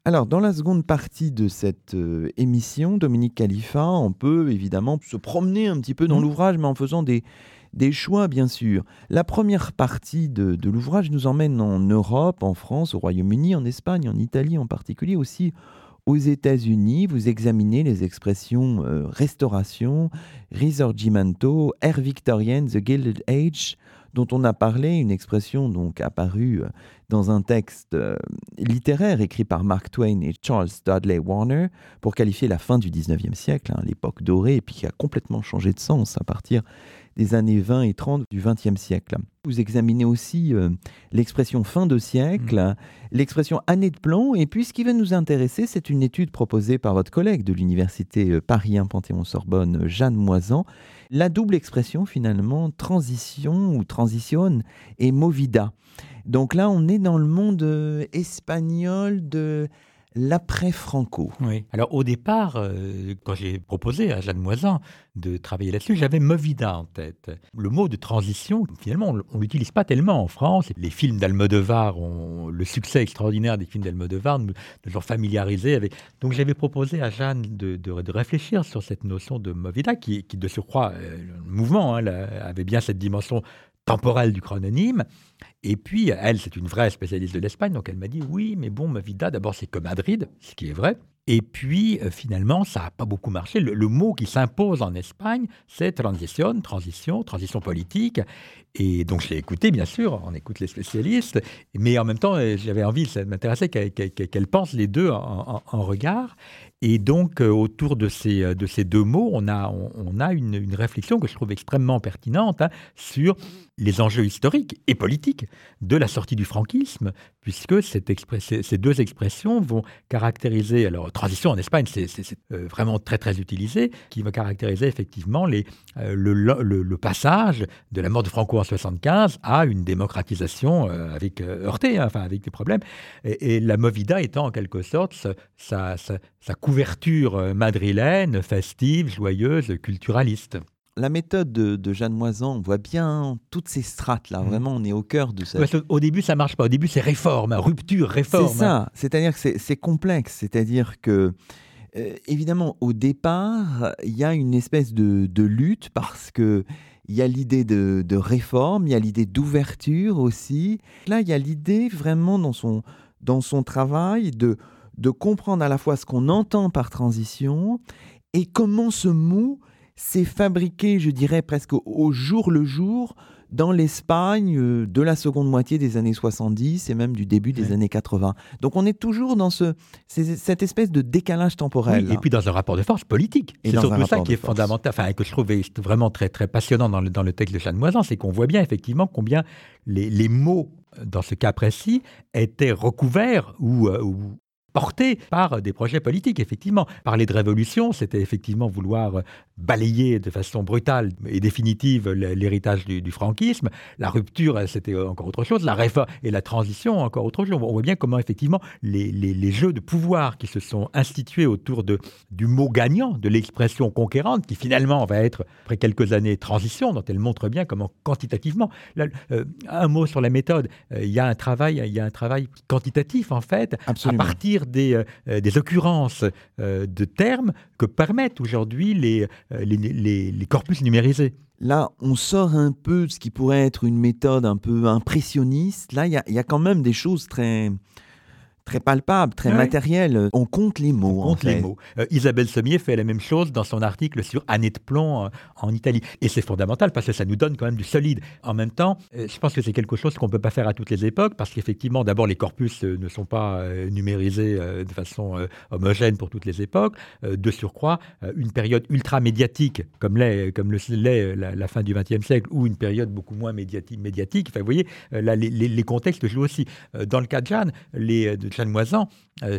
Speaker 1: Alors, dans la seconde partie de cette euh, émission, Dominique Khalifa, on peut évidemment se promener un petit peu dans
Speaker 2: Mmh.
Speaker 1: l'ouvrage, mais en faisant des, des choix, bien sûr. La première partie de, l'ouvrage nous emmène en Europe, en France, au Royaume-Uni, en Espagne, en Italie en particulier, aussi aux États-Unis. Vous examinez les expressions euh, restauration, risorgimento, ère victorienne, the Gilded Age, dont on a parlé, une expression donc apparue euh, dans un texte euh, littéraire écrit par Mark Twain et Charles Dudley Warner pour qualifier la fin du 19e siècle, hein, l'époque dorée, et puis qui a complètement changé de sens à partir des années 20 et 30 du 20e siècle. Vous examinez aussi euh, l'expression fin de siècle, l'expression année de plomb, et puis ce qui va nous intéresser, c'est une étude proposée par votre collègue de l'université euh, Paris 1 Panthéon-Sorbonne, euh, Jeanne Moisan, la double expression finalement transition ou transition et movida. Donc là, on est dans le monde espagnol de l'après-Franco.
Speaker 2: Oui. Alors au départ, euh, quand j'ai proposé à Jeanne Moisan de travailler là-dessus, j'avais Movida en tête. Le mot de transition, finalement, on ne l'utilise pas tellement en France. Les films d'Almodovar, ont- le succès extraordinaire des films d'Almodovar nous, nous ont familiarisés avec. Donc j'avais proposé à Jeanne de, de- réfléchir sur cette notion de Movida, qui, qui de surcroît, euh, le mouvement hein, là, avait bien cette dimension temporelle du chrononyme. Et puis, elle, c'est une vraie spécialiste de l'Espagne, donc elle m'a dit oui, mais bon, Movida, d'abord, c'est que Madrid, ce qui est vrai. Et puis, euh, finalement, ça n'a pas beaucoup marché. Le, mot qui s'impose en Espagne, c'est transition, transition, transition politique. Et donc, je l'ai écouté, bien sûr, on écoute les spécialistes, mais en même temps, euh, j'avais envie, ça m'intéressait qu'elle pense les deux en, regard. Et donc, euh, autour de ces, de ces deux mots, on a, on, a une, une réflexion que je trouve extrêmement pertinente hein, sur les enjeux historiques et politiques de la sortie du franquisme, puisque ces, deux expressions vont caractériser, alors transition en Espagne, c'est euh, vraiment très très utilisé, qui va caractériser effectivement euh, le, passage de la mort de Franco en 75 à une démocratisation euh, avec euh, heurtée, hein, enfin avec des problèmes, et, la Movida étant en quelque sorte sa, sa- couverture madrilène, festive, joyeuse, culturaliste.
Speaker 1: La méthode de, de Jeanne Moisan, on voit bien toutes ces strates-là.
Speaker 2: Mhm.
Speaker 1: Vraiment, on est au cœur de ça.
Speaker 2: Qu'au- Au début, ça marche pas. Au début, c'est réforme, hein, rupture, réforme.
Speaker 1: C'est ça. C'est-à-dire que c'est- c'est complexe. C'est-à-dire que, euh, évidemment, au départ, il y a une espèce de, de lutte parce que il y a l'idée de, de réforme, il y a l'idée d'ouverture aussi. Là, il y a l'idée vraiment dans son, dans son travail de, de comprendre à la fois ce qu'on entend par transition et comment ce mot s'est fabriqué, je dirais, presque au- jour le jour dans l'Espagne euh, de la seconde moitié des années 70 et même du début des
Speaker 2: Ouais.
Speaker 1: années 80. Donc on est toujours dans ce, c'est- cette espèce de décalage temporel.
Speaker 2: Oui, et puis dans un rapport de force politique.
Speaker 1: Et
Speaker 2: C'est surtout ça qui est
Speaker 1: force.
Speaker 2: fondamental, enfin que je trouvais vraiment très très passionnant dans le, dans le texte de Jeanne Moisan, c'est qu'on voit bien effectivement combien les, les mots, dans ce cas précis, étaient recouverts ou, euh, ou portés par des projets politiques, effectivement. Parler de révolution, c'était effectivement vouloir euh, balayer de façon brutale et définitive l'héritage du, du franquisme. La rupture, euh, c'était encore autre chose. La réforme et la transition, encore autre chose. On voit bien comment, effectivement, les, les- les jeux de pouvoir qui se sont institués autour de, du mot gagnant, de l'expression conquérante, qui finalement va être, après quelques années, transition, dont elle montre bien comment quantitativement. Là, euh, un mot sur la méthode. Euh, Il y a un travail, il y a un travail quantitatif, en fait,
Speaker 1: Absolument.
Speaker 2: à partir des, euh, euh, des occurrences euh, de termes que permettent aujourd'hui les, les, corpus numérisés.
Speaker 1: Là, on sort un peu de ce qui pourrait être une méthode un peu impressionniste. Là, il y y a quand même des choses très, très palpable, très matériel. On compte les mots.
Speaker 2: On compte les mots. Euh, Isabelle Sommier fait la même chose dans son article sur Année de plomb euh, en Italie. Et c'est fondamental parce que ça nous donne quand même du solide. En même temps, euh, je pense que c'est quelque chose qu'on ne peut pas faire à toutes les époques parce qu'effectivement, d'abord, les corpus ne sont pas numérisés de façon homogène pour toutes les époques. de surcroît, une période ultra médiatique comme l'est comme le l'est la, fin du XXe siècle ou une période beaucoup moins médiatique. médiatique enfin, vous voyez, là, les, les, contextes jouent aussi. Dans le cas de Jeanne, les, de Moisan,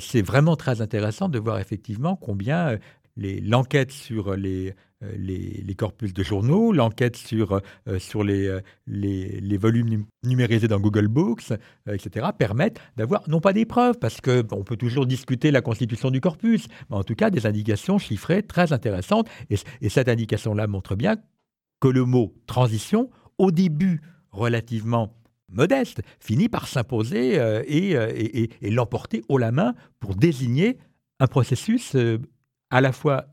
Speaker 2: c'est vraiment très intéressant de voir effectivement combien l'enquête sur les, euh, les, corpus de journaux, l'enquête sur, euh, sur les, euh, volumes numérisés dans Google Books, etc., permettent d'avoir, non pas des preuves, parce qu'on peut toujours discuter la constitution du corpus, mais en tout cas des indications chiffrées très intéressantes. Et cette indication-là montre bien que le mot transition, au début relativement modeste, finit par s'imposer et, et, et l'emporter haut la main pour désigner un processus à la fois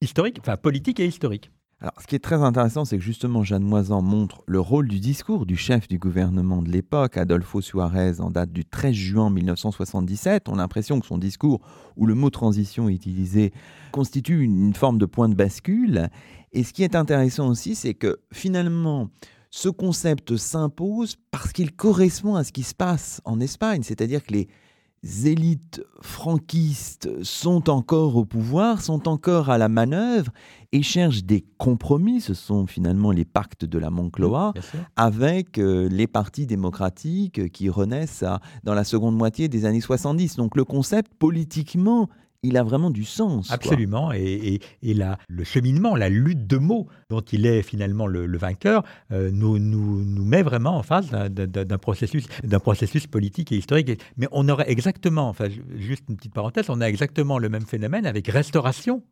Speaker 2: historique, enfin politique et historique.
Speaker 1: Alors, ce qui est très intéressant, c'est que justement, Jeanne Moisan montre le rôle du discours du chef du gouvernement de l'époque, Adolfo Suarez, en date du 13 juin 1977. On a l'impression que son discours, où le mot transition est utilisé, constitue une, forme de point de bascule. Et ce qui est intéressant aussi, c'est que finalement, ce concept s'impose parce qu'il correspond à ce qui se passe en Espagne. C'est-à-dire que les élites franquistes sont encore au pouvoir, sont encore à la manœuvre et cherchent des compromis, ce sont finalement les pactes de la Moncloa, avec euh, les partis démocratiques qui renaissent dans la seconde moitié des années 70. Donc le concept politiquement il a vraiment du sens.
Speaker 2: Absolument. Et, le cheminement, la lutte de mots dont il est finalement le, vainqueur, euh, nous, nous, nous, met vraiment en face d'un processus, processus politique et historique. Mais on aurait exactement, enfin, juste une petite parenthèse, on a exactement le même phénomène avec Restauration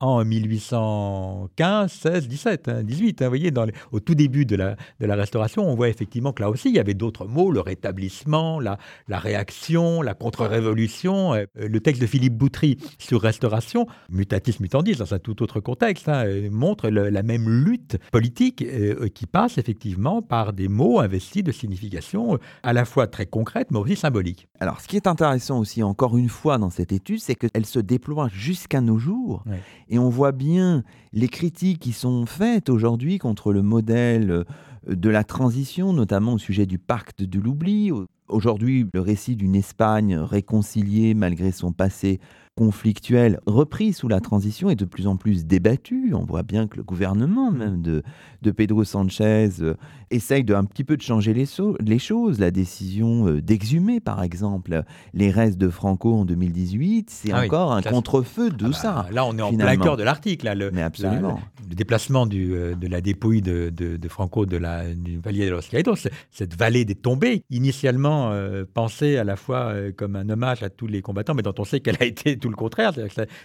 Speaker 2: en 1815, 16, 17, 18. vous voyez, dans au tout début de la, de la Restauration, on voit effectivement que là aussi, il y avait d'autres mots, le rétablissement, la, la réaction, la contre-révolution. Euh, le texte de Philippe Boutry sur Restauration, mutatis mutandis, dans un tout autre contexte, hein, montre la même lutte politique euh, qui passe effectivement par des mots investis de signification à la fois très concrète, mais aussi symbolique.
Speaker 1: Alors, ce qui est intéressant aussi, encore une fois, dans cette étude, c'est qu'elle se déploie jusqu'à nos jours. Et on voit bien les critiques qui sont faites aujourd'hui contre le modèle euh, de la transition, notamment au sujet du pacte de l'oubli. Aujourd'hui, le récit d'une Espagne réconciliée malgré son passé conflictuel repris sous la transition est de plus en plus débattu. On voit bien que le gouvernement même de, de Pedro Sanchez euh, essaye de un petit peu de changer les, les choses. La décision euh, d'exhumer, par exemple, les restes de Franco en 2018, c'est ah encore un contre-feu de ah bah, ça.
Speaker 2: Là, on est en plein cœur de l'article. Le,
Speaker 1: Mais absolument.
Speaker 2: le déplacement du, euh, de la dépouille de, de, Franco de la, du Valier de los Caídos, cette vallée des tombés, initialement pensée à la fois comme un hommage à tous les combattants, mais dont on sait qu'elle a été tout le contraire.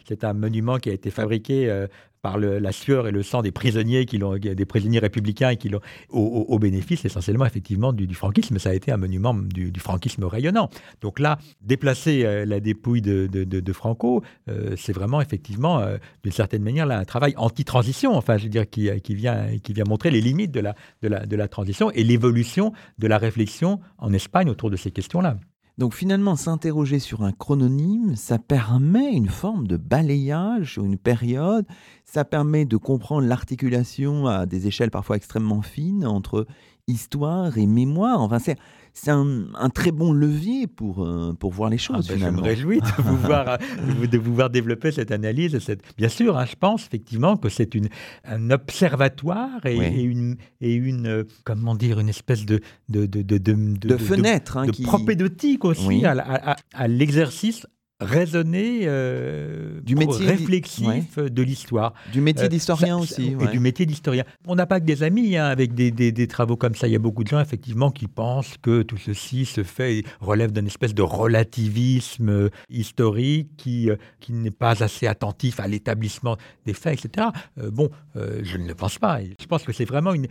Speaker 2: C'est un monument qui a été fabriqué euh, par la sueur et le sang des prisonniers, qui des prisonniers républicains, qui l'ont, au, bénéfice essentiellement effectivement du, franquisme. Ça a été un monument du, franquisme rayonnant. Donc là, déplacer euh, la dépouille de, Franco, euh, c'est vraiment effectivement, d'une certaine manière, là, un travail anti-transition, enfin, je veux dire, qui, vient, qui vient montrer les limites de la transition et l'évolution de la réflexion en Espagne autour de ces questions-là.
Speaker 1: Donc finalement, s'interroger sur un chrononyme, ça permet une forme de balayage sur une période, ça permet de comprendre l'articulation à des échelles parfois extrêmement fines entre histoire et mémoire. Enfin, c'est c'est un, très bon levier pour, euh, pour voir les ah choses.
Speaker 2: Ben,
Speaker 1: finalement.
Speaker 2: Je me réjouis de vous voir, de vous voir développer cette analyse. Cette... Bien sûr, hein, je pense effectivement que c'est une, un observatoire et, une, et une, euh, comment dire, une espèce de, de, de, de,
Speaker 1: de, fenêtre.
Speaker 2: Hein, qui... propédeutique aussi à, à, à l'exercice raisonner euh, du métier réflexif de l'histoire.
Speaker 1: Du métier euh, d'historien aussi.
Speaker 2: Et du métier d'historien. On n'a pas que des amis hein, avec des, des, travaux comme ça. Il y a beaucoup de gens effectivement qui pensent que tout ceci se fait, relève d'une espèce de relativisme historique qui, euh, qui n'est pas assez attentif à l'établissement des faits, etc. bon, je ne le pense pas. Je pense que c'est vraiment une,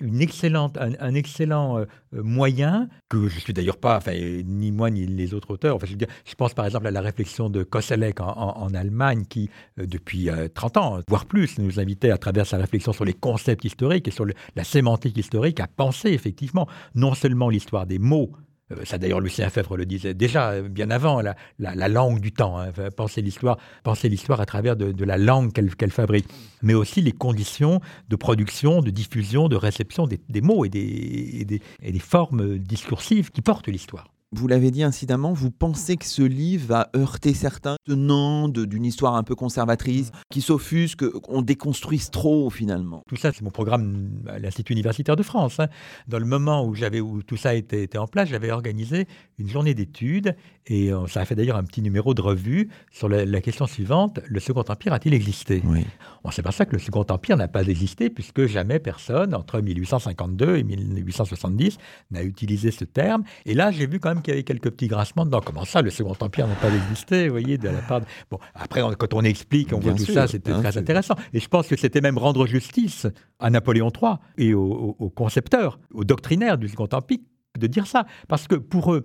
Speaker 2: une excellente, un, excellent moyen que je suis d'ailleurs pas, enfin, ni moi ni les autres auteurs. Enfin, je, veux dire, je pense par exemple à la la réflexion de Koselleck en, Allemagne, qui, euh, depuis 30 euh, ans, voire plus, nous invitait à travers sa réflexion sur les concepts historiques et sur la sémantique historique à penser effectivement non seulement l'histoire des mots, Euh, ça d'ailleurs Lucien Fèvre le disait déjà bien avant, la, la, langue du temps. Hein, penser l'histoire, penser l'histoire à travers de, la langue qu'elle fabrique, mais aussi les conditions de production, de diffusion, de réception des, mots et des formes discursives qui portent l'histoire.
Speaker 1: Vous l'avez dit incidemment, vous pensez que ce livre va heurter certains tenants d'une histoire un peu conservatrice, qui s'offusquent, qu'on déconstruise trop finalement?
Speaker 2: Tout ça, c'est mon programme à l'Institut universitaire de France. Hein. Dans le moment où, tout ça était, était en place, j'avais organisé une journée d'études et euh, ça a fait d'ailleurs un petit numéro de revue sur la, question suivante le Second Empire a-t-il existé?
Speaker 1: Oui.
Speaker 2: On s'aperçoit que le Second Empire n'a pas existé puisque jamais personne, entre 1852 et 1870, n'a utilisé ce terme. Et là, j'ai vu quand même qu'il y avait quelques petits grincements dedans. Comment ça, le Second Empire n'a pas existé, vous voyez, de la part Bon, après, quand on explique, on voit tout ça, c'était très intéressant. Et je pense que c'était même rendre justice à Napoléon III et aux, aux concepteurs, aux doctrinaires du Second Empire de dire ça. Parce que pour eux,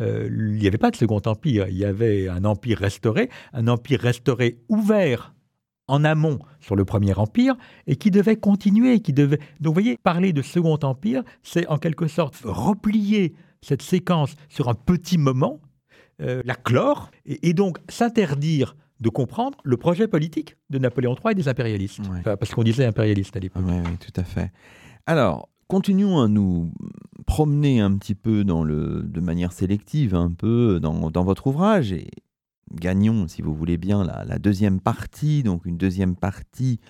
Speaker 2: euh, il n'y avait pas de Second Empire, il y avait un empire restauré, un empire restauré ouvert en amont sur le Premier Empire et qui devait continuer, qui devait... Donc vous voyez, parler de Second Empire, c'est en quelque sorte replier cette séquence sur un petit moment, euh, la clore, et, donc s'interdire de comprendre le projet politique de Napoléon III et des impérialistes. parce qu'on disait impérialiste à l'époque.
Speaker 1: Oui, tout à fait. Alors, continuons à nous promener un petit peu dans le, de manière sélective, un peu dans, dans votre ouvrage, et gagnons, si vous voulez bien, la, la deuxième partie, donc une deuxième partie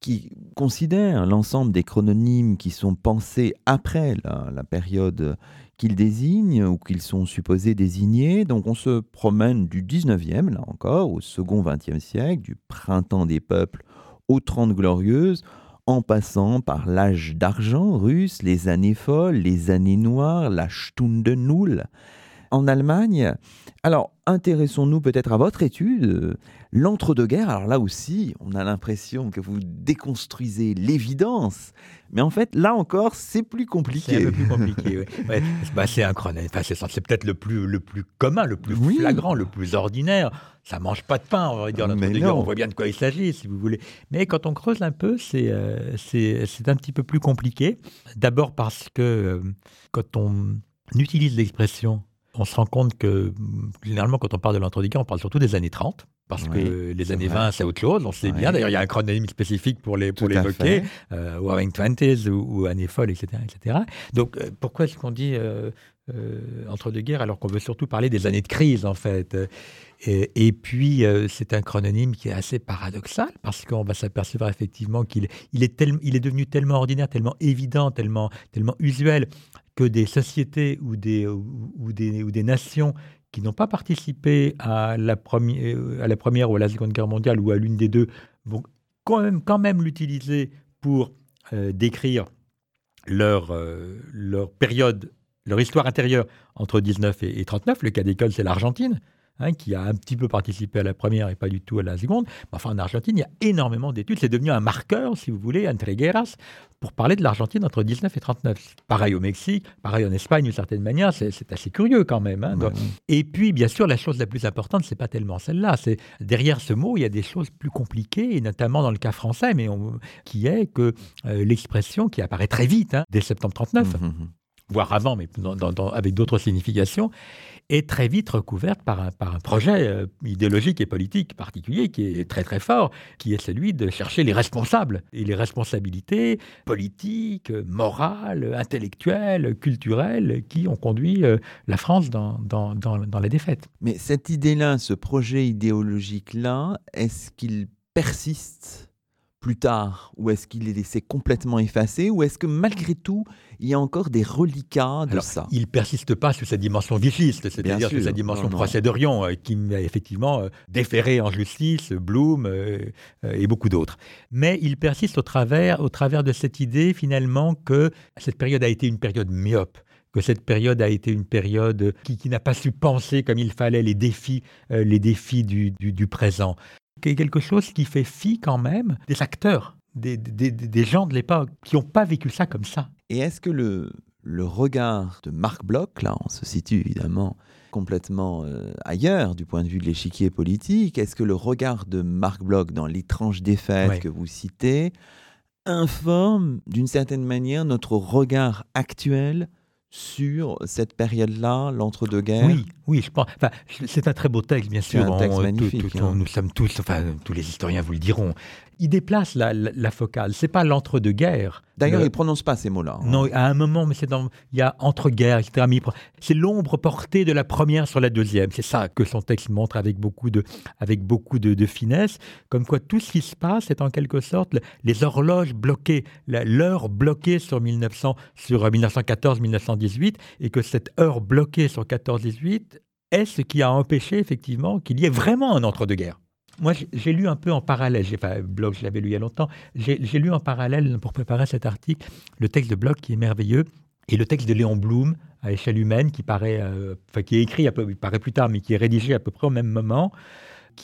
Speaker 1: qui considère l'ensemble des chrononymes qui sont pensés après la, période qu'ils désignent ou qu'ils sont supposés désigner. Donc on se promène du 19e, là encore, au second 20e siècle, du printemps des peuples aux Trente Glorieuses, en passant par l'âge d'argent russe, les années folles, les années noires, la Stunde Null, en Allemagne. Alors, intéressons-nous peut-être à votre étude, euh, l'entre-deux-guerres. Alors là aussi, on a l'impression que vous déconstruisez l'évidence. Mais en fait, là encore, c'est plus compliqué.
Speaker 2: C'est un peu plus compliqué, oui. Bah, c'est enfin, c'est peut-être le plus, le plus commun, le plus flagrant, le plus ordinaire. Ça mange pas de pain, on va dire, l'entre-deux-guerres. On voit bien de quoi il s'agit, si vous voulez. Mais quand on creuse un peu, c'est euh, un petit peu plus compliqué. D'abord parce que euh, quand on utilise l'expression on se rend compte que généralement, quand on parle de l'entre-deux-guerres, on parle surtout des années 30. Parce que les années 20, c'est autre chose, on sait bien. D'ailleurs, il y a un chrononyme spécifique pour les pour l'évoquer, euh, Warring Twenties ou, Années folles, etc., etc. Donc, euh, pourquoi est-ce qu'on dit euh, euh, entre-deux-guerres alors qu'on veut surtout parler des années de crise, en fait? Et, puis, c'est un chrononyme qui est assez paradoxal parce qu'on va s'apercevoir effectivement qu'il il est, il est devenu tellement ordinaire, tellement évident, tellement, tellement usuel que des sociétés ou des, ou, des, ou des nations qui n'ont pas participé à la, première, à la première ou à la seconde guerre mondiale ou à l'une des deux vont quand même, quand même l'utiliser pour euh, décrire leur, euh, leur période, leur histoire intérieure entre 19 et, et 39. Le cas d'école, c'est l'Argentine. Hein, qui a un petit peu participé à la première et pas du tout à la seconde. enfin, en Argentine, il y a énormément d'études. C'est devenu un marqueur, si vous voulez, entre guerras, pour parler de l'Argentine entre 19 et 39. Pareil au Mexique, pareil en Espagne, d'une certaine manière, c'est assez curieux quand même. Hein. et puis, bien sûr, la chose la plus importante, c'est pas tellement celle-là. C'est derrière ce mot, il y a des choses plus compliquées, et notamment dans le cas français, mais qui est que euh, l'expression qui apparaît très vite, hein, dès septembre 39, voire avant, mais avec d'autres significations, est très vite recouverte par un, par un projet euh, idéologique et politique particulier qui est très très fort, qui est celui de chercher les responsables et les responsabilités politiques, morales, intellectuelles, culturelles qui ont conduit euh, la France dans, dans, dans, dans la défaite.
Speaker 1: Mais cette idée-là, ce projet idéologique-là, est-ce qu'il persiste plus tard Ou est-ce qu'il est laissé complètement effacé Ou est-ce que malgré tout, il y a encore des reliquats de ça
Speaker 2: Il persiste pas sur cette dimension vichiste, c'est-à-dire sur cette dimension procédurion, euh, qui a effectivement euh, déféré en justice, Bloom euh, et beaucoup d'autres. Mais il persiste au travers, au travers de cette idée finalement que cette période a été une période myope que cette période a été une période qui, n'a pas su penser comme il fallait les défis, les défis du, du présent quelque chose qui fait fi quand même des acteurs, des, des, gens de l'époque qui n'ont pas vécu ça comme ça.
Speaker 1: Et est-ce que le, le regard de Marc Bloch, là on se situe évidemment complètement euh, ailleurs du point de vue de l'échiquier politique, est-ce que le regard de Marc Bloch dans l'étrange défaite que vous citez informe d'une certaine manière notre regard actuel sur cette période-là, l'entre-deux-guerres?
Speaker 2: Oui, oui, je pense. Enfin, c'est un très beau texte, bien sûr.
Speaker 1: C'est un texte magnifique.
Speaker 2: Hein. nous sommes tous, enfin, tous les historiens vous le diront, il déplace la, la, la focale. C'est pas l'entre-deux-guerres.
Speaker 1: D'ailleurs, il ne prononce pas ces mots-là.
Speaker 2: Hein. Non, à un moment, mais c'est dans, il y a entre-guerres, etc. C'est l'ombre portée de la première sur la deuxième. C'est ça que son texte montre avec beaucoup de, avec beaucoup de, finesse. Comme quoi, tout ce qui se passe est en quelque sorte les horloges bloquées, l'heure bloquée sur 1900, sur 1914-1918, et que cette heure bloquée sur 14-18 est ce qui a empêché effectivement qu'il y ait vraiment un entre-deux-guerres. Moi, j'ai lu un peu en parallèle, j'ai enfin, Bloch, je l'avais lu il y a longtemps, j'ai lu en parallèle, pour préparer cet article, le texte de Bloch qui est merveilleux, et le texte de Léon Blum, à échelle humaine, qui paraît, euh, enfin, qui est écrit, il paraît plus tard, mais qui est rédigé à peu près au même moment,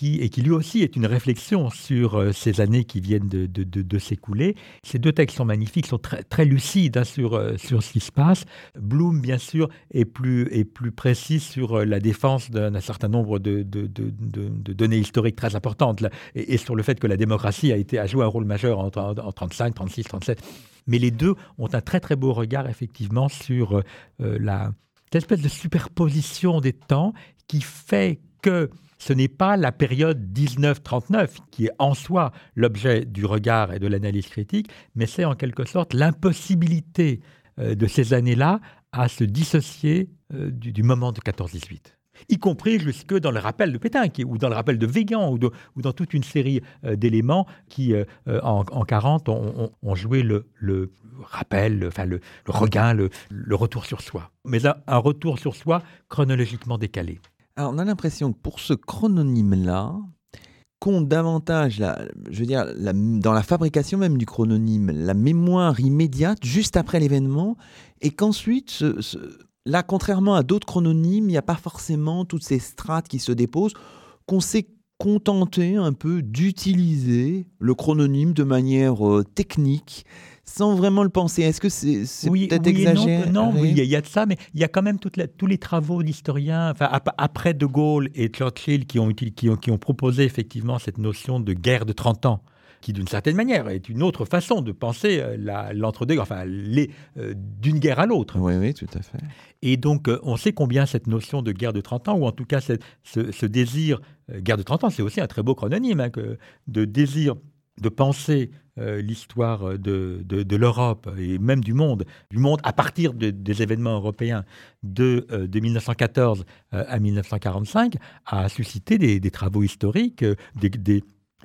Speaker 2: et qui lui aussi est une réflexion sur euh, ces années qui viennent de, s'écouler. Ces deux textes sont magnifiques, sont très, lucides hein, sur, euh, sur ce qui se passe. Bloom, bien sûr, est plus, est plus précis sur euh, la défense d'un certain nombre de, données historiques très importantes et, sur le fait que la démocratie a, été, a joué un rôle majeur en, en, 35, 36, 37. Mais les deux ont un très très beau regard effectivement sur la, cette espèce de superposition des temps qui fait que ce n'est pas la période 1939 qui est en soi l'objet du regard et de l'analyse critique, mais c'est en quelque sorte l'impossibilité euh, de ces années-là à se dissocier euh, du, moment de 14-18 y compris jusque dans le rappel de Pétain, ou dans le rappel de Végan, ou, dans toute une série euh, d'éléments qui, en, 40, ont, joué le, rappel, enfin le, regain, le, retour sur soi. Mais un retour sur soi chronologiquement décalé.
Speaker 1: Alors, on a l'impression que pour ce chrononyme-là, compte davantage, je veux dire, dans la fabrication même du chrononyme, la mémoire immédiate juste après l'événement, et qu'ensuite, là, contrairement à d'autres chrononymes, il n'y a pas forcément toutes ces strates qui se déposent, qu'on s'est contenté un peu d'utiliser le chrononyme de manière euh, technique sans vraiment le penser. Est-ce que c'est peut-être exagéré?
Speaker 2: Non, oui, il y, a de ça, mais il y a quand même tous les travaux d'historiens, enfin, après De Gaulle et Churchill, qui ont, qui, ont, qui ont proposé effectivement cette notion de guerre de 30 ans qui d'une certaine manière est une autre façon de penser euh, l'entre-deux, enfin les euh, d'une guerre à l'autre.
Speaker 1: Oui, oui, tout à fait.
Speaker 2: Et donc euh, on sait combien cette notion de guerre de 30 ans, ou en tout cas ce, désir, guerre de 30 ans, c'est aussi un très beau chrononyme, hein, que, de désir de penser euh, l'histoire de, de, l'Europe et même du monde, du monde à partir des événements européens de, euh, de 1914 euh, à 1945, a suscité des, travaux historiques, des,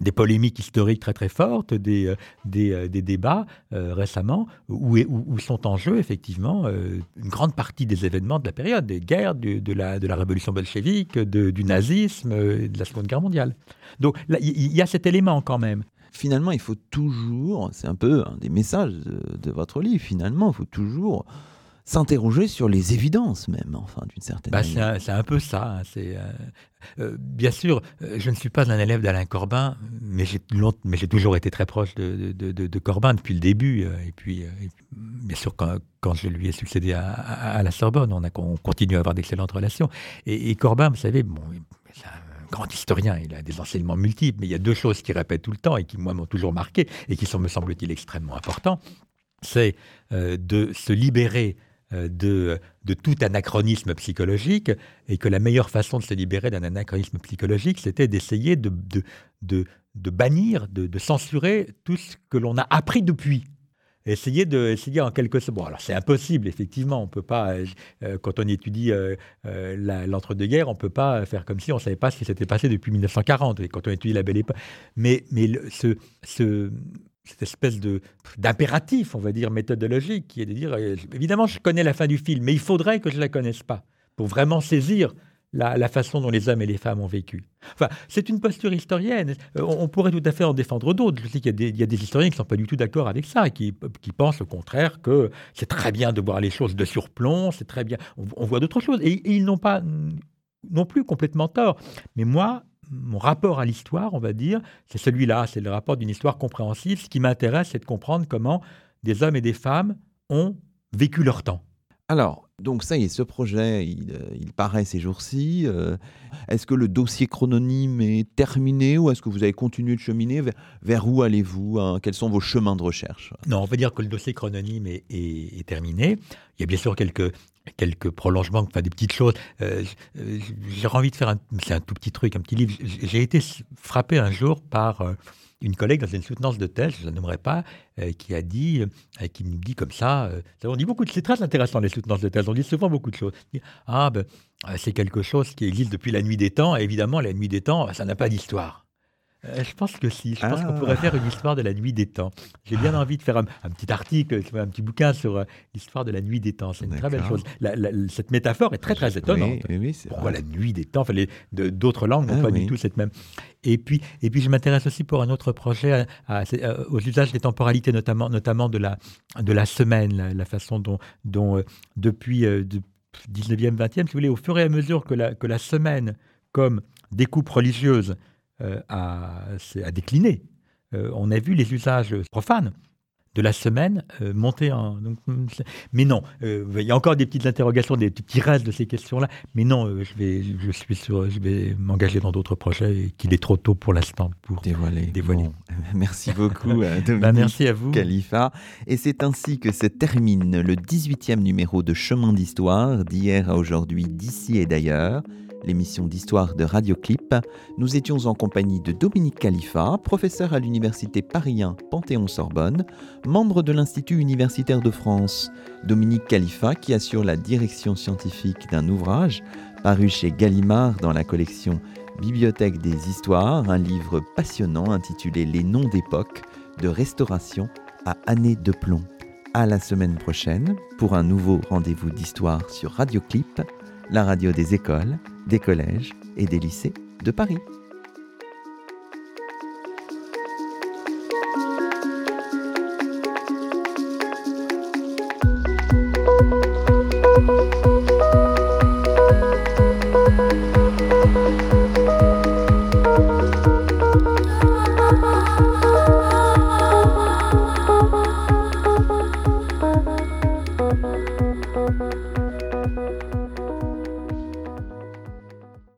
Speaker 2: des, polémiques historiques très très fortes, des, des, débats récemment, où, où, sont en jeu effectivement une grande partie des événements de la période, des guerres, de, la, de la révolution bolchevique, du nazisme, de la Seconde Guerre mondiale. Donc il y a cet élément quand même
Speaker 1: finalement, il faut toujours, c'est un peu un des messages de, votre livre, finalement, il faut toujours s'interroger sur les évidences même, enfin, d'une certaine
Speaker 2: bah,
Speaker 1: manière.
Speaker 2: C'est un, peu ça. Hein, c'est, euh, euh, bien sûr, euh, je ne suis pas un élève d'Alain Corbin, mais j'ai, mais j'ai toujours été très proche de, de, Corbin depuis le début. et, puis, bien sûr, quand, quand, je lui ai succédé à, la Sorbonne, on, a, on continue à avoir d'excellentes relations. Et, Corbin, vous savez, bon, grand historien, il a des enseignements multiples, mais il y a deux choses qu'il répète tout le temps et qui, moi, m'ont toujours marqué et qui sont, me semble-t-il, extrêmement importants. C'est euh, de se libérer euh, de, de, tout anachronisme psychologique et que la meilleure façon de se libérer d'un anachronisme psychologique, c'était d'essayer de, de, de, bannir, de, censurer tout ce que l'on a appris depuis essayer de essayer en quelque sorte. Bon, alors c'est impossible, effectivement. On peut pas, euh, euh, quand on étudie euh, l'entre-deux-guerres, on peut pas faire comme si on savait pas ce qui s'était passé depuis 1940. Et quand on étudie la Belle Époque, mais mais ce, ce cette espèce d'impératif, on va dire méthodologique, qui est de dire évidemment je connais la fin du film, mais il faudrait que je la connaisse pas pour vraiment saisir la, façon dont les hommes et les femmes ont vécu. Enfin, c'est une posture historienne. Euh, on, pourrait tout à fait en défendre d'autres. Je sais qu'il y, a des historiens qui ne sont pas du tout d'accord avec ça, et qui, pensent au contraire que c'est très bien de voir les choses de surplomb, c'est très bien. On, voit d'autres choses. Et, ils n'ont pas non plus complètement tort. Mais moi, mon rapport à l'histoire, on va dire, c'est celui-là, c'est le rapport d'une histoire compréhensive. Ce qui m'intéresse, c'est de comprendre comment des hommes et des femmes ont vécu leur temps.
Speaker 1: Alors, Donc ça y est, ce projet, il, euh, paraît ces jours-ci. Euh, est-ce que le dossier chrononyme est terminé ou est-ce que vous avez continué de cheminer? Vers, où allez-vous hein? Quels sont vos chemins de recherche?
Speaker 2: Non, on va dire que le dossier chrononyme est, terminé. Il y a bien sûr quelques quelques prolongements, enfin des petites choses. Euh, J'ai envie de faire un, c'est un tout petit truc, un petit livre. J'ai été frappé un jour par une collègue dans une soutenance de thèse, je ne la nommerai pas, euh, qui a dit, euh, qui nous dit comme ça, euh, on dit beaucoup c'est très intéressant les soutenances de thèse, on dit souvent beaucoup de choses. ah ben, c'est quelque chose qui existe depuis la nuit des temps, et évidemment la nuit des temps, ça n'a pas d'histoire. Euh, je pense que si. Je pense
Speaker 1: Ah.
Speaker 2: qu'on pourrait faire une histoire de la nuit des temps. J'ai bien envie de faire un, un petit article, un petit bouquin sur euh, l'histoire de la nuit des temps. C'est une très belle chose. La- la- cette métaphore est très très étonnante.
Speaker 1: Oui, oui,
Speaker 2: Pourquoi
Speaker 1: vrai.
Speaker 2: la nuit des temps? Enfin, D'autres langues n'ont
Speaker 1: Ah
Speaker 2: pas
Speaker 1: oui.
Speaker 2: du tout cette même. Et puis, et puis je m'intéresse aussi pour un autre projet à- à- c'est, euh, aux usages des temporalités, notamment, notamment de, la, de la semaine, la, la façon dont, dont euh, depuis de 19e, 20e, si vous voulez, au fur et à mesure que la, que la semaine, comme découpe religieuse, euh, c'est- a décliné, euh, on a vu les usages profanes de la semaine euh, monter en. donc, mais non, euh, il y a encore des petites interrogations, des petits restes de ces questions-là. Mais non, euh, je vais, je suis sur, je vais m'engager dans d'autres projets et qu'il est trop tôt pour l'instant pour.
Speaker 1: Bon, merci beaucoup, euh, Dominique
Speaker 2: Bah, merci à vous.
Speaker 1: Khalifa. Et c'est ainsi que se termine le 18e numéro de Chemin d'Histoire, d'hier à aujourd'hui, d'ici et d'ailleurs, l'émission d'histoire de Radioclip. Nous étions en compagnie de Dominique Khalifa, professeur à l'université Paris 1 Panthéon-Sorbonne, membre de l'Institut universitaire de France. Dominique Khalifa qui assure la direction scientifique d'un ouvrage paru chez Gallimard dans la collection Bibliothèque des Histoires, un livre passionnant intitulé Les noms d'époque, de restauration à années de plomb. À la semaine prochaine pour un nouveau rendez-vous d'histoire sur Radioclip, la radio des écoles, des collèges et des lycées de Paris.